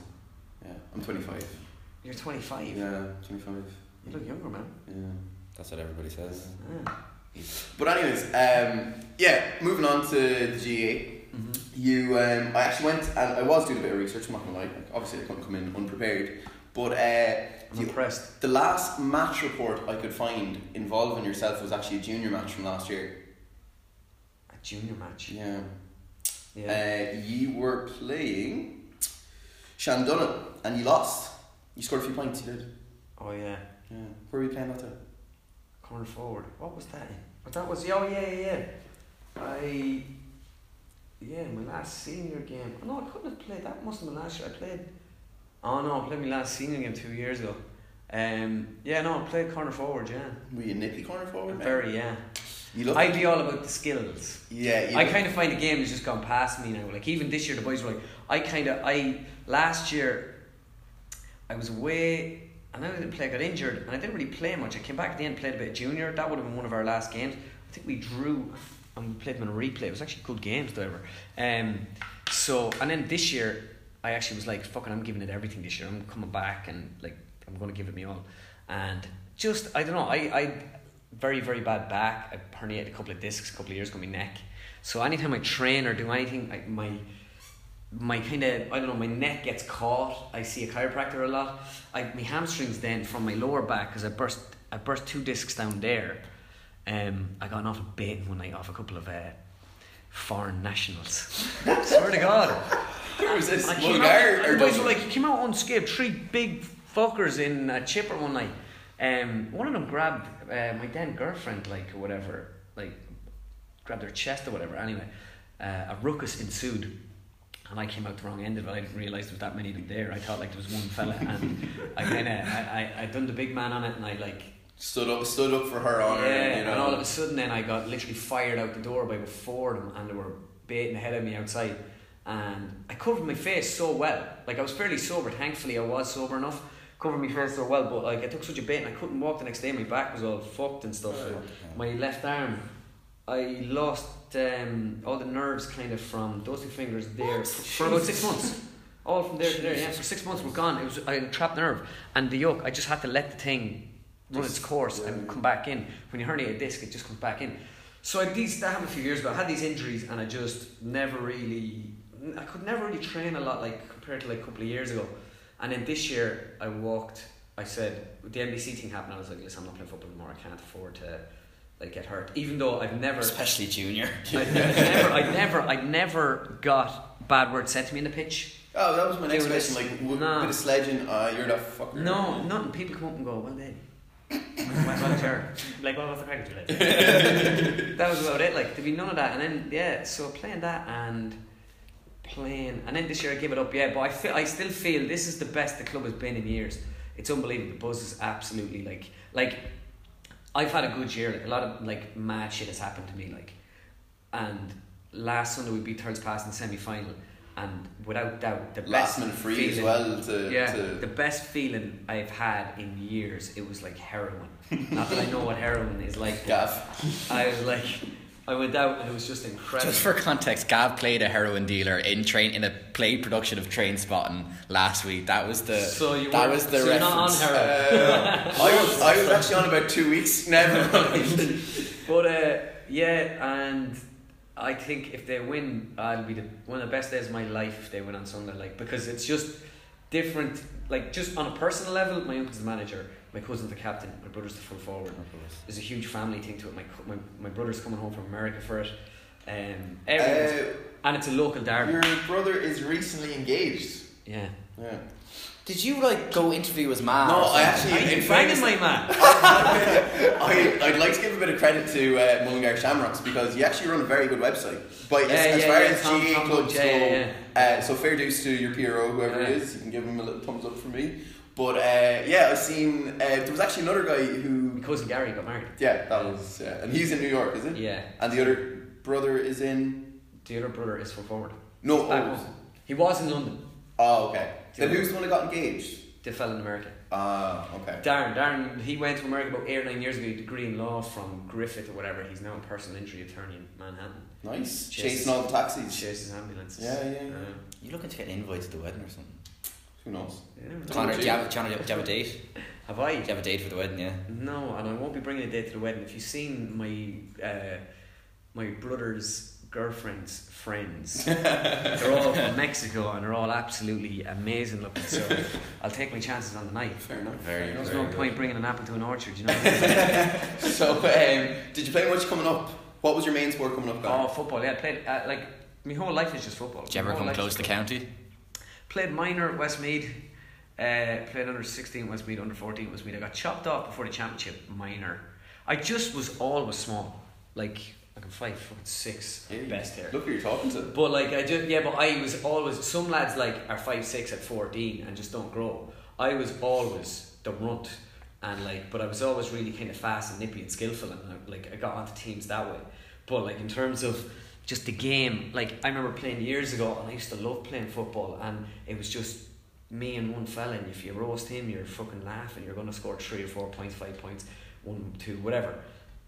yeah. I'm twenty five. You're 25. Yeah, twenty five. You look younger, man. Yeah. That's what everybody says. Ah. But anyways, um, yeah. Moving on to the GAA. Mm-hmm. You, um, I actually went and I was doing a bit of research. I'm not gonna lie. Like, obviously, I couldn't come in unprepared. But uh, I'm the, impressed. the last match report I could find involving yourself was actually a junior match from last year. Junior match. Yeah. Yeah. Uh, you were playing Shandunnan and you lost. You scored a few points. You did. oh yeah. Yeah. Where were you playing that time? Corner forward. What was that in? But that was oh yeah yeah yeah. I yeah my last senior game. Oh, no, I couldn't have played. That must have been last year. I played. Oh no, I played my last senior game two years ago. Um, yeah, no, I played corner forward. Yeah, Were you nippy corner forward? very yeah. You look. I'd be all about the skills. yeah. I kind of find the game has just gone past me now. Like even this year, the boys were like, I kind of I last year, I was away and then I didn't play. I got injured and I didn't really play much. I came back at the end, played a bit of junior. That would have been one of our last games. I think we drew and we played them in a replay. It was actually good games, however. Um, so and then this year, I actually was like, fucking, I'm giving it everything this year. I'm coming back and like I'm going to give it me all. And just I don't know. I I very very bad back. I herniated a couple of discs a couple of years ago. My neck. So anytime I train or do anything, I, my my kind of I don't know my neck gets caught. I see a chiropractor a lot. I my hamstrings then from my lower back because I burst I burst two discs down there. Um, I got an awful baiting one night off a couple of uh, foreign nationals. (laughs) Swear to God. There was this? I came out, or boys like, you came out unscathed. Three big fuckers in a chipper one night. Um, one of them grabbed uh, my then girlfriend, like or whatever, like grabbed her chest or whatever. Anyway, uh, a ruckus ensued, and I came out the wrong end of it. I didn't realize there was that many of them there. I thought like there was one fella, and I kind of I, I I done the big man on it, and I like Stood up, stood up for her honor. yeah, you know. and all of a sudden then I got literally fired out the door by four of them and they were baiting ahead of me outside and I covered my face so well. Like I was fairly sober, thankfully I was sober enough. Covered my face so well, but like I took such a bait and I couldn't walk the next day, my back was all fucked and stuff. My left arm I lost um, all the nerves kind of from those two fingers there for, for about six months. All from there to there, yeah. For six months were gone. It was I had a trapped nerve and the yoke. I just had to let the thing run its course and come back in. When you herniate a disc, it just comes back in. So I these that happened a few years ago. I had these injuries and I just never really, I could never really train a lot like compared to like a couple of years ago. And then this year I walked. I said the NBC thing happened. I was like, listen, I'm not playing football anymore. I can't afford to like get hurt. Even though I've never, Especially junior. (laughs) I, I never, I never, I never got bad words said to me in the pitch. Oh, that was my next question. this- Like, w- Nah. bit of sledging. Uh, you're that fucker. No, nothing. People come up and go, well then. (laughs) well, well. Like, what was the crack? Like, (laughs) that was about it. Like, there'd be none of that. And then, yeah, so playing that and playing. And then this year I gave it up, yeah. But I, feel, I still feel this is the best the club has been in years. It's unbelievable. The buzz is absolutely like. Like, I've had a good year. Like, a lot of, like, mad shit has happened to me. Like, and last Sunday we beat Tyrrellspass in the semi final. And without doubt, the Last best free as feeling- well to. yeah, to the best feeling I've had in years. It was like heroin. Not that I know what heroin is like. (laughs) gaff. I was like, I went out and it was just incredible. Just for context, Gav played a heroin dealer in train in a play production of Trainspotting last week. That was the so you that were, was the so you're not on heroin. Uh, I was I was actually on about two weeks. (laughs) Never mind. but uh, yeah, and I think if they win, it'll be the, one of the best days of my life if they win on Sunday. Like because it's just different. Like just on a personal level, my uncle's the manager, my cousin's the captain, my brother's the full forward. There's a huge family thing to it. My my, my brother's coming home from America for it. Um, Uh, and it's a local derby. your brother is recently engaged. Yeah. Yeah. Did you like go interview his mom? No, I something? actually- Are you in banging fairness- my man? (laughs) I, I'd like to give a bit of credit to uh, Mullingar Shamrocks because you actually run a very good website. But Yeah, as, as yeah, far yeah, as Tom- GAA Tom clubs go, yeah, yeah. Uh, so fair dues to your PRO, whoever it Yeah. is. You can give him a little thumbs up for me. But uh, yeah, I've seen. Uh, there was actually another guy My who. cousin Gary got married. Yeah, that was. Yeah, and he's in New York, is it? Yeah. And the other brother is in. The other brother is full forward. No. Back Oh, home. He was in London. oh okay. Then who's the one that got engaged? The fella in America. Ah, okay. Darren, Darren, he went to America about eight or nine years ago. He a degree in law from Griffith or whatever. He's now a personal injury attorney in Manhattan. Nice. Chases- Chasing all the taxis. Chases ambulances. Yeah, yeah, yeah. Uh, You looking to get invited to the wedding or something? Who knows? yeah. Conor, do you have, Conor, do you have a date? Have I? Do you have a date for the wedding? Yeah. No, and I won't be bringing a date to the wedding. If you've seen my uh, my brother's girlfriend's friends, (laughs) they're all from Mexico and they're all absolutely amazing looking. So (laughs) I'll take my chances on the night. Fair enough. Very, There's enough. no point bringing an apple to an orchard, you know. What I mean? (laughs) So, um, did you play much coming up? What was your main sport coming up? oh, football. Yeah, I played uh, like my whole life is just football. Did you ever come close to football. county? Played minor at Westmeath. Uh, played under 16 at Westmeath, under 14 at Westmeath. I got chopped off before the championship minor. I just was always small. Like, I can fight fucking six Yeah, best here. Look who you're talking to. But like I just yeah, but I was always some lads like are five six at fourteen and just don't grow. I was always the runt and like but I was always really kind of fast and nippy and skillful and I, like I got onto teams that way. But like in terms of just the game, like I remember playing years ago and I used to love playing football and it was just me and one fella and if you roast him you're fucking laughing, you're gonna score three or four points, five points, one, two, whatever.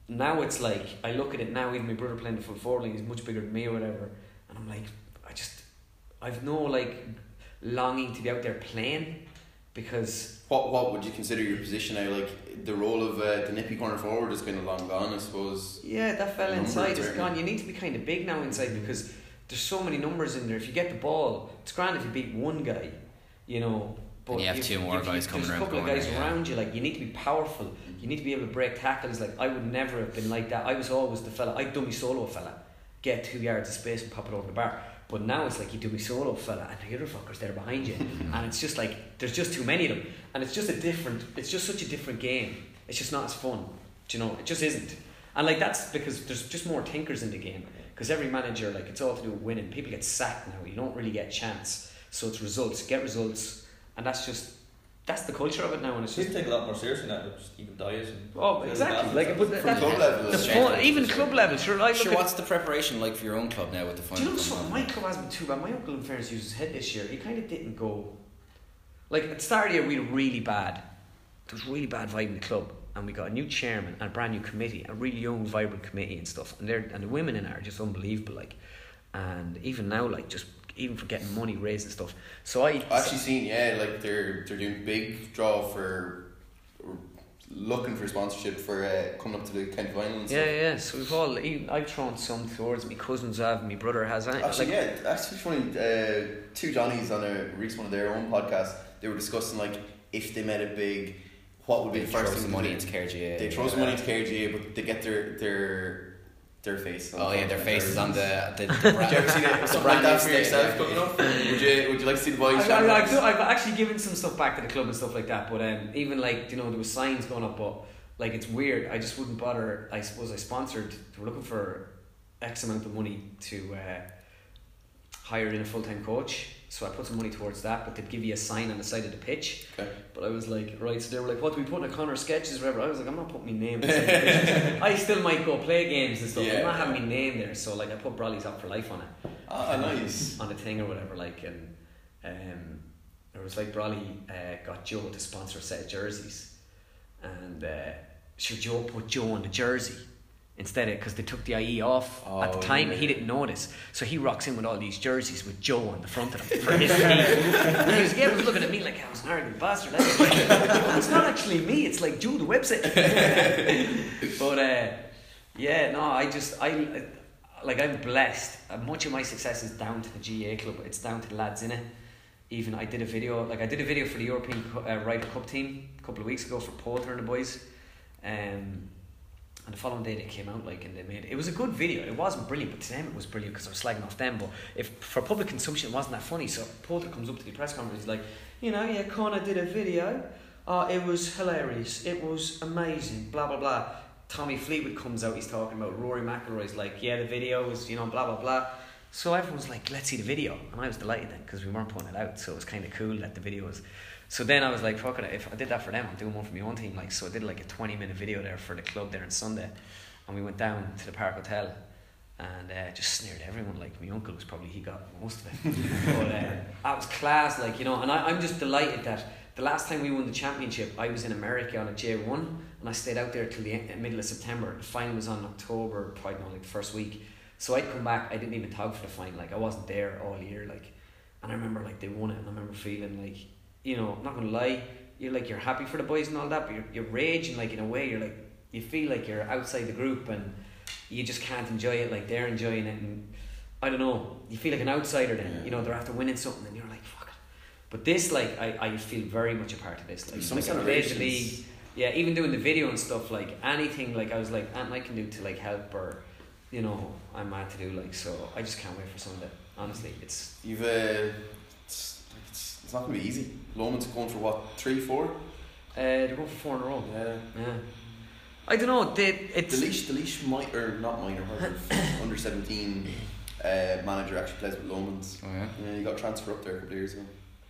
Now it's like I look at it now, even my brother playing the full forward he's much bigger than me or whatever, and I'm like, I just, I've no like longing to be out there playing because What what would you consider your position now? Like the role of uh, the nippy corner forward is kind of long gone, I suppose. yeah, that fell inside is gone. You need to be kind of big now inside because there's so many numbers in there. If you get the ball, it's grand if you beat one guy, you know. But And you have if- two more if guys you- coming there's around a couple the of guys yeah. around you. Like you need to be powerful. You need to be able to break tackles. Like I would never have been like that. I was always the fella. I'd dummy solo fella, get two yards of space and pop it over the bar. But now it's like you dummy solo fella and the other fuckers there behind you, (laughs) and it's just like there's just too many of them, and it's just a different. It's just such a different game. It's just not as fun. Do you know? It just isn't. And like that's because there's just more thinkers in the game. Because every manager, like it's all to do with winning. People get sacked now. You don't really get a chance. So it's results. Get results, and that's just that's the culture of it now. And it's People just take a lot more seriously now, just even diet and oh exactly like but From that, club level, the fun, even club level. Sure, I look Sure, at- what's the preparation like for your own club now with the do you know coming something? My club hasn't been too bad. My uncle, in fairness, used his head this year. He kind of didn't go. Like at the start of the year, we were really bad. There was really bad vibe in the club, and we got a new chairman and a brand new committee, a really young, vibrant committee and stuff. And they're and the women in it are just unbelievable. Like, and even now, like just even for getting money, raising stuff. So I I've actually seen, yeah, like they're they're doing big draw for looking for sponsorship for uh, coming up to the county final and yeah, stuff. yeah. So we've all even, I've thrown some towards me cousins have, my brother has. and Actually, like, yeah, actually funny. Uh, two Johnnies on a recent one of their own podcasts. they were discussing like if they made a big, what would be They the first throw thing some money into KRGA. They throw some money into KRGA, but they get their their their face. on Oh the yeah, their front of faces on the the, the bra- (laughs) Did you ever see that, the something like that for yourself coming up? Would you Would you like to see the boys? I've. I've, I've, I've actually given some stuff back to the club and stuff like that, but um, even like you know there was signs going up, but like it's weird. I just wouldn't bother. I suppose I sponsored. They were looking for X amount of money to uh, hire in a full time coach, so I put some money towards that. But they'd give you a sign on the side of the pitch. Okay. But I was like, right. So they were like, "What do we put in a Conor sketches, or whatever?" I was like, "I'm not putting my name." the side of the pitch. (laughs) I still might go play games and stuff. Yeah. I'm not having my name there, so like I put Brolly's up for life on it Ah, nice. on a thing or whatever. Like, and um, it was like Brolly uh, got Joe to sponsor a set of jerseys, and uh, sure Joe put Joe on the jersey instead of because they took the IE off at the Oh, time. yeah. He didn't notice, so he rocks in with all these jerseys with Joe on the front of them for his team. and he was, again, was looking at me like I was an arrogant bastard. I was like, it's not actually me. It's like Joe the website. (laughs) but uh, yeah, no, I just I like I'm blessed. Uh, much of my success is down to the GAA club. It's down to the lads in it. Even I did a video, like I did a video for the European uh, Ryder Cup team a couple of weeks ago for Potter and the boys. Um, and the following day they came out like and they made it was a good video. It wasn't brilliant, but to them it was brilliant because I was slagging off them. But if for public consumption it wasn't that funny, so Porter comes up to the press conference he's like, you know, yeah, Conor did a video. Oh, it was hilarious. It was amazing. Blah blah blah. Tommy Fleetwood comes out. He's talking about Rory McIlroy's like, yeah, the video was you know blah blah blah. So everyone's like, let's see the video, and I was delighted then because we weren't putting it out, so it was kind of cool that the video was. So then I was like, fuck it, if I did that for them, I'm doing one for my own team. Like, so I did like a 20 minute video there for the club there on Sunday, and we went down to the Park Hotel, and uh, just sneered everyone. Like my uncle was probably he got most of it, (laughs) but uh, that was class. Like you know, and I, I'm just delighted that the last time we won the championship, I was in America on a J one, and I stayed out there till the middle of September. The final was on October, probably not like the first week. So I'd come back. I didn't even tug for the final. Like I wasn't there all year. Like, and I remember like they won it, and I remember feeling like you know, I'm not gonna lie, you're like you're happy for the boys and all that, but you're you're raging like in a way. You're like you feel like you're outside the group and you just can't enjoy it like they're enjoying it. And I don't know, you feel like an outsider then. Yeah. You know, they're after winning something, and you're like fuck it. But this, like, I, I feel very much a part of this. Like, Some like I played the celebrations. league. Yeah, even doing the video and stuff, like anything, like I was like, anything I can do to like help or, you know, I'm mad to do like. So I just can't wait for Sunday. Honestly, it's You've uh, it's, not gonna be easy. Loman's going for what three, four? uh, they're going for four in a row. Yeah. Yeah. I don't know. They, it's The Laois, the Laois, mi- or not minor, (coughs) under seventeen uh, manager actually plays with Loman's. Oh, yeah. Yeah, he got transferred up there a couple of years ago.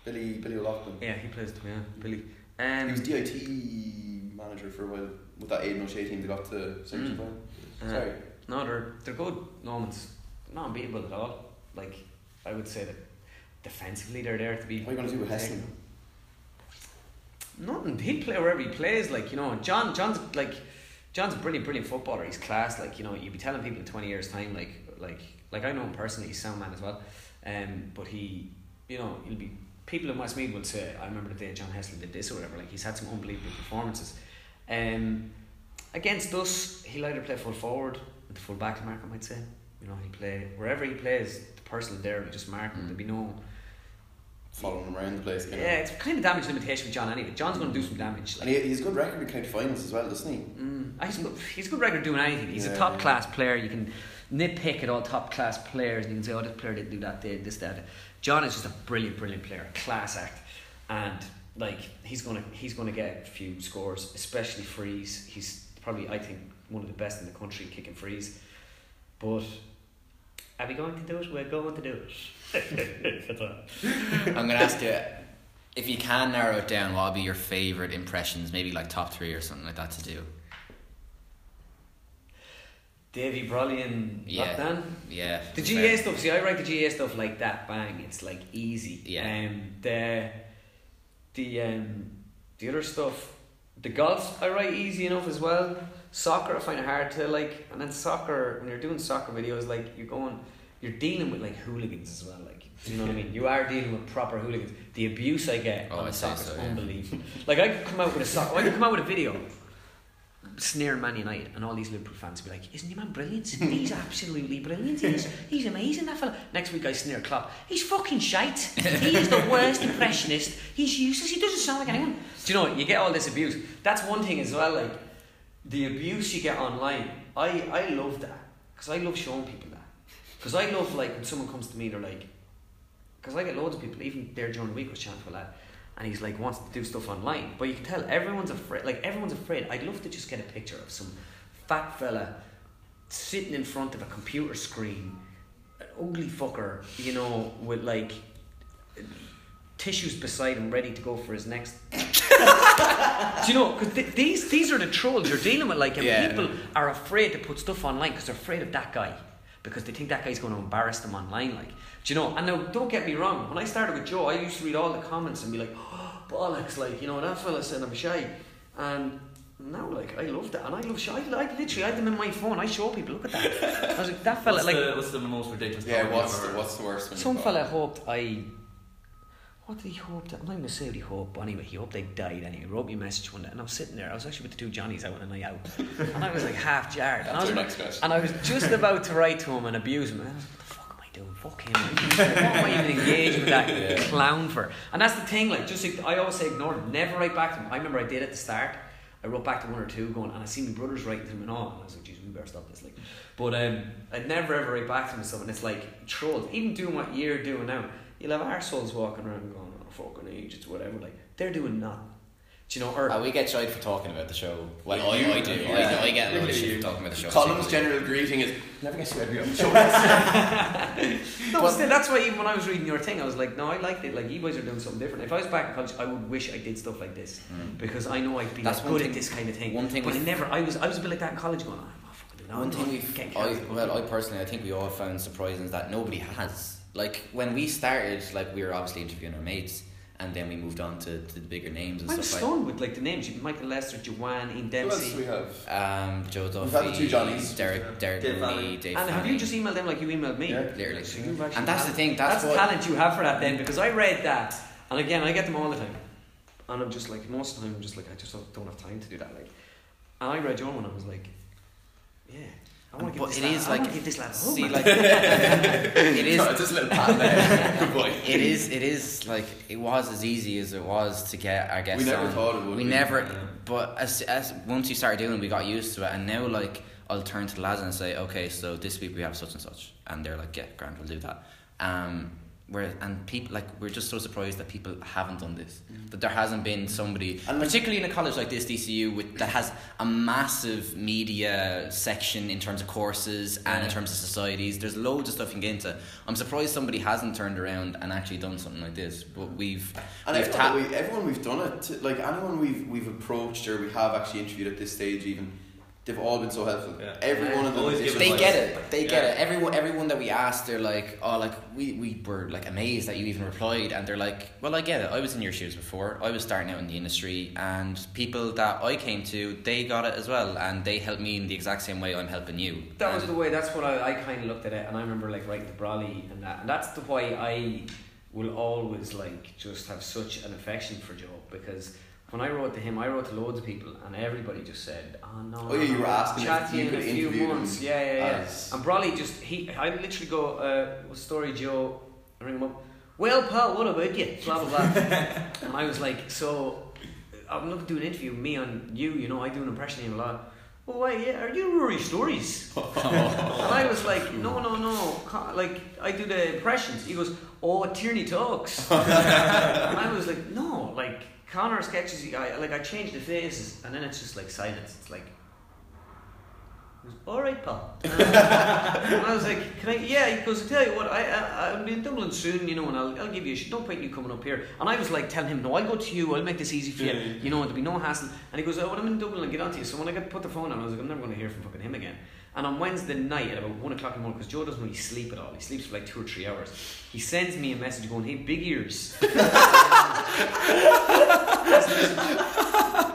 Billy Billy O'Loughlin. yeah, he plays. Yeah, Billy. Um, he was DIT manager for a while with that Aidan O'Shea team. They got to semis Mm. final. uh, Sorry. No, they're they're good. Normans, not unbeatable at all. Like I would say that defensively they're there to be. What are you gonna do with Heslin? Nothing. He'd play wherever he plays. Like you know, John. John's like, John's a brilliant, brilliant footballer. He's class. Like you know, you'd be telling people in twenty years' time, like, like, like I know him personally. He's a sound man as well. Um, but he, you know, he'll be. People in Westmeath will say, "I remember the day John Heslin did this or whatever." Like he's had some unbelievable performances. Um, against us, he'll either play full forward with the full back mark. I might say. You know, he'll play wherever he plays. The person there will just mark him. Mm. There'll be no. Following him around the place. Kind Yeah, it's kind of damage limitation with John anyway. John's going to do some damage. And he, he's a good record in county finals as well, doesn't he? Mm, he's, good, he's a good record doing anything. He's a Yeah, top yeah. class player. You can nitpick at all top class players. And you can say, oh, this player didn't do that, did this, that. John is just a brilliant, brilliant player, class act, and like he's gonna he's gonna get a few scores, especially frees. He's probably I think one of the best in the country kicking frees. But are we going to do it? We're going to do it. I'm gonna ask you if you can narrow it down. What would be your favorite impressions? Maybe like top three or something like that to do. Davy Brolly and Yeah. Loughnane. Yeah. The fair. GAA stuff, see, I write the GAA stuff like that, bang, it's like easy. Yeah. Um, the, the, um, the other stuff, the golf, I write easy enough as well. Soccer, I find it hard to like, and then soccer, when you're doing soccer videos, like, you're going, you're dealing with like hooligans as well, like, you know what I mean? You are dealing with proper hooligans. The abuse I get Oh, on say soccer is yeah. unbelievable. like, I could come out with a soccer, I could come out with a video sneering Man United, and all these Liverpool fans be like, "Isn't your man brilliant? He's (laughs) absolutely brilliant. He's, he's amazing. That fella." Next week, I sneer Klopp. He's fucking shite. He is the worst (laughs) impressionist. He's useless. He doesn't sound like anyone. Do you know what? You get all this abuse. That's one thing as well. Like the abuse you get online. I I love that. because I love showing people that. Because I love like when someone comes to me, they're like, because I get loads of people, even there during the week, I was chatting to a lad, and he's like wants to do stuff online, but you can tell everyone's afraid. Like everyone's afraid. I'd love to just get a picture of some fat fella sitting in front of a computer screen, an ugly fucker, you know, with like tissues beside him, ready to go for his next. (laughs) do you know? Because th- these these are the trolls you're dealing with. Like, and Yeah. people are afraid to put stuff online because they're afraid of that guy. Because they think that guy's going to embarrass them online, like, do you know? And now, don't get me wrong. When I started with Joe, I used to read all the comments and be like, "Oh, bollocks!" Like, you know, that fella said I'm shy, and now, like, I love that, and I love shy. I, I literally, I had them in my phone. I show people, look at that. I was like, that fella, What's, like, the, what's the most ridiculous? Yeah, what's you've the, what's the worst one? Some fella hoped I. What did he hope that? I'm not even gonna say what he hoped, but anyway, he hoped I died. Anyway, he wrote me a message one day, and I was sitting there. I was actually with the two Johnnies out on a night out, (laughs) and I was like half jarred. And I was, your next question. and I was just about to write to him and abuse him. And I was like, what the fuck am I doing? Fuck him. Like, what am I even engaging with that Yeah. clown for? And that's the thing. Like, just I always say ignore him. Never write back to him. I remember I did at the start. I wrote back to one or two, going, and I see my brothers writing to him and all, and I was like, "Geez, we better stop this." Like, but um, I'd never ever write back to him and stuff, and it's like trolls. Even doing what you're doing now, you'll have arseholes walking around going, "Oh, fucking agents, whatever." Like, they're doing nothing. Do you know? Or Uh, we get shite for talking about the show. Well, Well, I, I do. yeah. I, I get a lot of shit for talking about the show. Colin's general greeting is never gets you out of your show. no, but still, that's why even when I was reading your thing, I was like, "No, I liked it. Like, you guys are doing something different." If I was back in college, I would wish I did stuff like this Mm. because I know I'd be That's like, good thing- at this kind of thing. one thing but I never. I was. I was a bit like that in college, going, "I'm not fucking doing that." One I'm thing we've, I, well, I personally, I think we all found surprising is that nobody has. Like when we started, like we were obviously interviewing our mates, and then we moved on to, to the bigger names and I was stuff stunned with like the names: You- Michael Lyster, Joanne, Ian Who else Dempsey. we have? like um, Joe Duffy, We've had the two Johnnies. Derek, Derek Dave Mooney, Dave And have you just emailed them like you emailed me? Yeah. literally? So And that's the thing. That's, That's, what, talent you have for that then, because I read that, and again, I get them all the time, and I'm just like most of the time, I'm just like I just don't, don't have time to do that. Like, and I read your one, and I was like, yeah, I want to But give this it lad, is I like- give this lad a See, like (laughs) it is. No, just a little pat there. (laughs) Good boy. It is. It is like it was as easy as it was to get our guests We never on. thought it would We be. never. Yeah. But as as once you started doing, it, we got used to it, and now like I'll turn to the lads and say, okay, so this week we have such and such, and they're like, yeah, Grant, we'll do that. Um, where and people like we're just so surprised that people haven't done this. Mm. That there hasn't been somebody, And particularly in a college like this, DCU, with that has a massive media section in terms of courses and in terms of societies. There's loads of stuff you can get into. I'm surprised somebody hasn't turned around and actually done something like this. But we've And we've everyone, ta- we, everyone we've done it, to, like anyone we've we've approached or we have actually interviewed at this stage, even they've all been so helpful. Yeah. Every one of them. Always they advice. get it. They get Yeah. it. Everyone, everyone that we asked, they're like, "Oh, like we, we were like amazed that you even replied." And they're like, "Well, I get it. I was in your shoes before. I was starting out in the industry, and people that I came to, they got it as well, and they helped me in the exact same way I'm helping you." That was the way. That's what I, I kind of looked at it, and I remember like writing the Brolly and that, and that's the why I will always like just have such an affection for Joe because when I wrote to him, I wrote to loads of people, and everybody just said, "Oh no." Oh, yeah, you were asking chat if you in a few interview him months. Yeah, yeah, yeah. as- And Brolly just he, I literally go, uh, story, Joe?" I ring him up. Well, pal, what about you? Blah blah blah. (laughs) and I was like, so I'm looking to do an interview me on you. You know, I do an impression of you a lot. Oh, why? Yeah, are you Rory Stories? (laughs) and I was like, no, no, no. Like I do the impressions. He goes, oh, Tierney talks. (laughs) and I was like, no, like Conor sketches. I like I change the faces, and then it's just like silence. It's like. he goes, All right, pal. Um, (laughs) and I was like, "Can I?" Yeah, he goes. I tell you what, I, I I'll be in Dublin soon, you know, and I'll, I'll give you. a sh- No point in you coming up here. And I was like, telling him, "No, I'll go to you. I'll make this easy for you. Yeah. You know, there'll be no hassle." And he goes, "Oh, well, I'm in Dublin. I'll get on to you." So when I got put the phone on, I was like, "I'm never going to hear from fucking him again." And on Wednesday night at about one o'clock in the morning, because Joe doesn't really sleep at all. He sleeps for like two or three hours. He sends me a message going, "Hey, big ears." (laughs)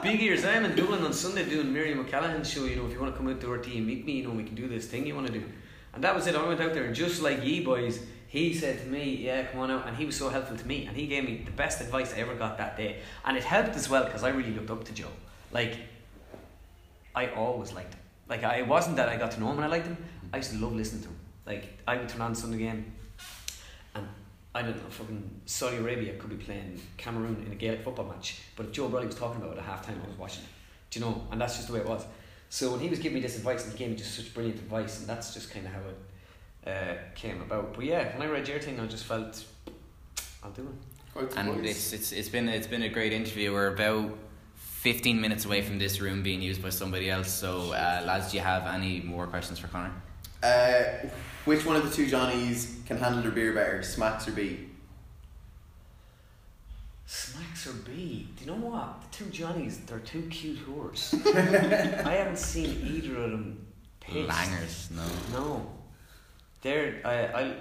Big ears. I'm in Dublin on Sunday doing Miriam O'Callaghan's show. You know, if you want to come out to RT and meet me, you know, we can do this thing you want to do. And that was it. I went out there, and just like ye boys, he said to me, "Yeah, come on out," and he was so helpful to me, and he gave me the best advice I ever got that day, and it helped as well because I really looked up to Joe. Like, I always liked him. Like, I it wasn't that I got to know him and I liked him. I used to love listening to him. Like, I would turn on Sunday game, and I don't know, fucking Saudi Arabia could be playing Cameroon in a Gaelic football match, but if Joe Brolly was talking about it at half time, I was watching it. Do you know? And that's just the way it was. So when he was giving me this advice, and he gave me just such brilliant advice, and that's just kind of how it uh, came about. But yeah, when I read your thing, I just felt I'll do it. Quite And it's, it's it's been it's been a great interview. We're about fifteen minutes away from this room being used by somebody else. So, uh, lads, do you have any more questions for Conor? Uh, which one of the two Johnnies can handle their beer better, Smacks or B? Smacks or B? Do you know what? The two Johnnies, they're two cute whores. (laughs) I haven't seen either of them pissed. Langers, no. No. They're, I,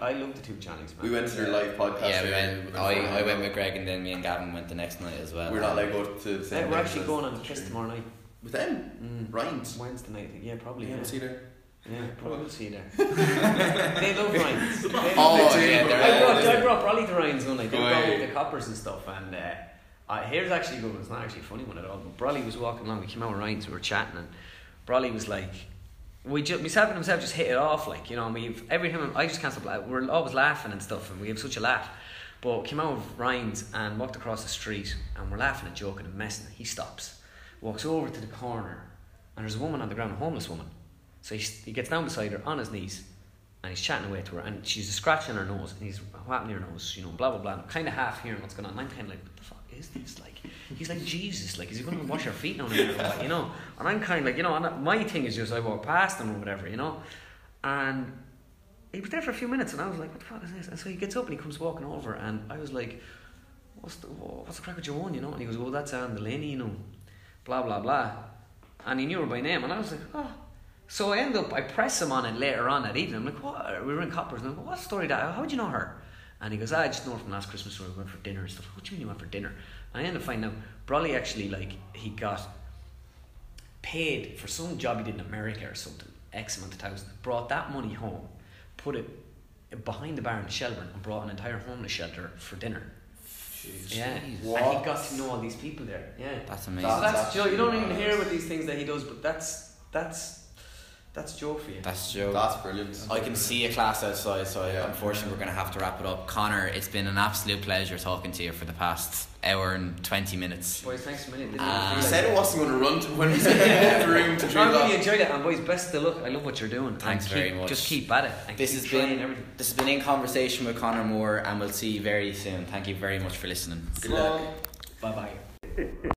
I, I love the two Johnnies, man. We went to their live podcast. Yeah, we went. I, I went with Greg, and then me and Gavin went the next night as well. We're not allowed to go to the Yeah, same we're actually going on the kiss tomorrow night. With them? Mm. Ryan's. Wednesday night, I yeah, probably. You Yeah, haven't seen her? yeah probably will see there. they love Ryan's. (laughs) They love Oh, it. yeah, they're- I brought, I brought Brolly to Ryan's one night. They brought me the coppers and stuff, and uh, uh, here's actually a good one. It's not actually a funny one at all. But Brolly was walking along. We came out with Ryan's. We were chatting, and Brolly was like, "We just myself and himself just hit it off, like you know. And we've every time I just can't stop. la- We're always laughing and stuff, and we have such a laugh." But came out with Ryan's and walked across the street, and we're laughing and joking and messing. He stops, walks over to the corner, and there's a woman on the ground, a homeless woman. So he, he gets down beside her on his knees, and he's chatting away to her, and she's scratching her nose, and he's whapping her nose, you know, blah blah blah. Kind of half hearing what's going on. And I'm kind of like, what the fuck is this? Like, he's like Jesus, like, is he going to wash her feet here, or you know? And I'm kind of like, you know, and my thing is just I walk past him or whatever, you know, and he was there for a few minutes, and I was like, what the fuck is this? And so he gets up and he comes walking over, and I was like, what's the what's the crack with your one, you know? And he goes, well, that's uh, Anne Delaney, you know, blah blah blah, and he knew her by name, and I was like, oh. So I end up, I press him on it later on that evening. I'm like, what? We were in Coppers, and I go, what story that? How would you know her? And he goes, ah, I just know her from last Christmas where we went for dinner and stuff. What do you mean you went for dinner? And I end up finding out, Brolly actually, like, he got paid for some job he did in America or something, X amount of thousand, brought that money home, put it behind the bar in Shelbourne, and brought an entire homeless shelter for dinner. Yeah, and he got to know all these people there. Yeah, That's amazing. so that's Joe. You don't even hear about these things that he does, but that's that's that's Joe for you. That's Joe. That's brilliant. I can see a class outside, so Yeah. unfortunately we're going to have to wrap it up. Conor, it's been an absolute pleasure talking to you for the past hour and 20 minutes. Boys, thanks a million. Didn't. Um, you like said it wasn't going to run to when we said in the room to I drink really enjoyed it, and boys, best of luck. I love what you're doing. Thanks keep- very much. Just keep at it. And This keep has been everything. this has been in conversation with Conor Moore, and we'll see you very soon. Thank you very much for listening. Good luck. Bye bye.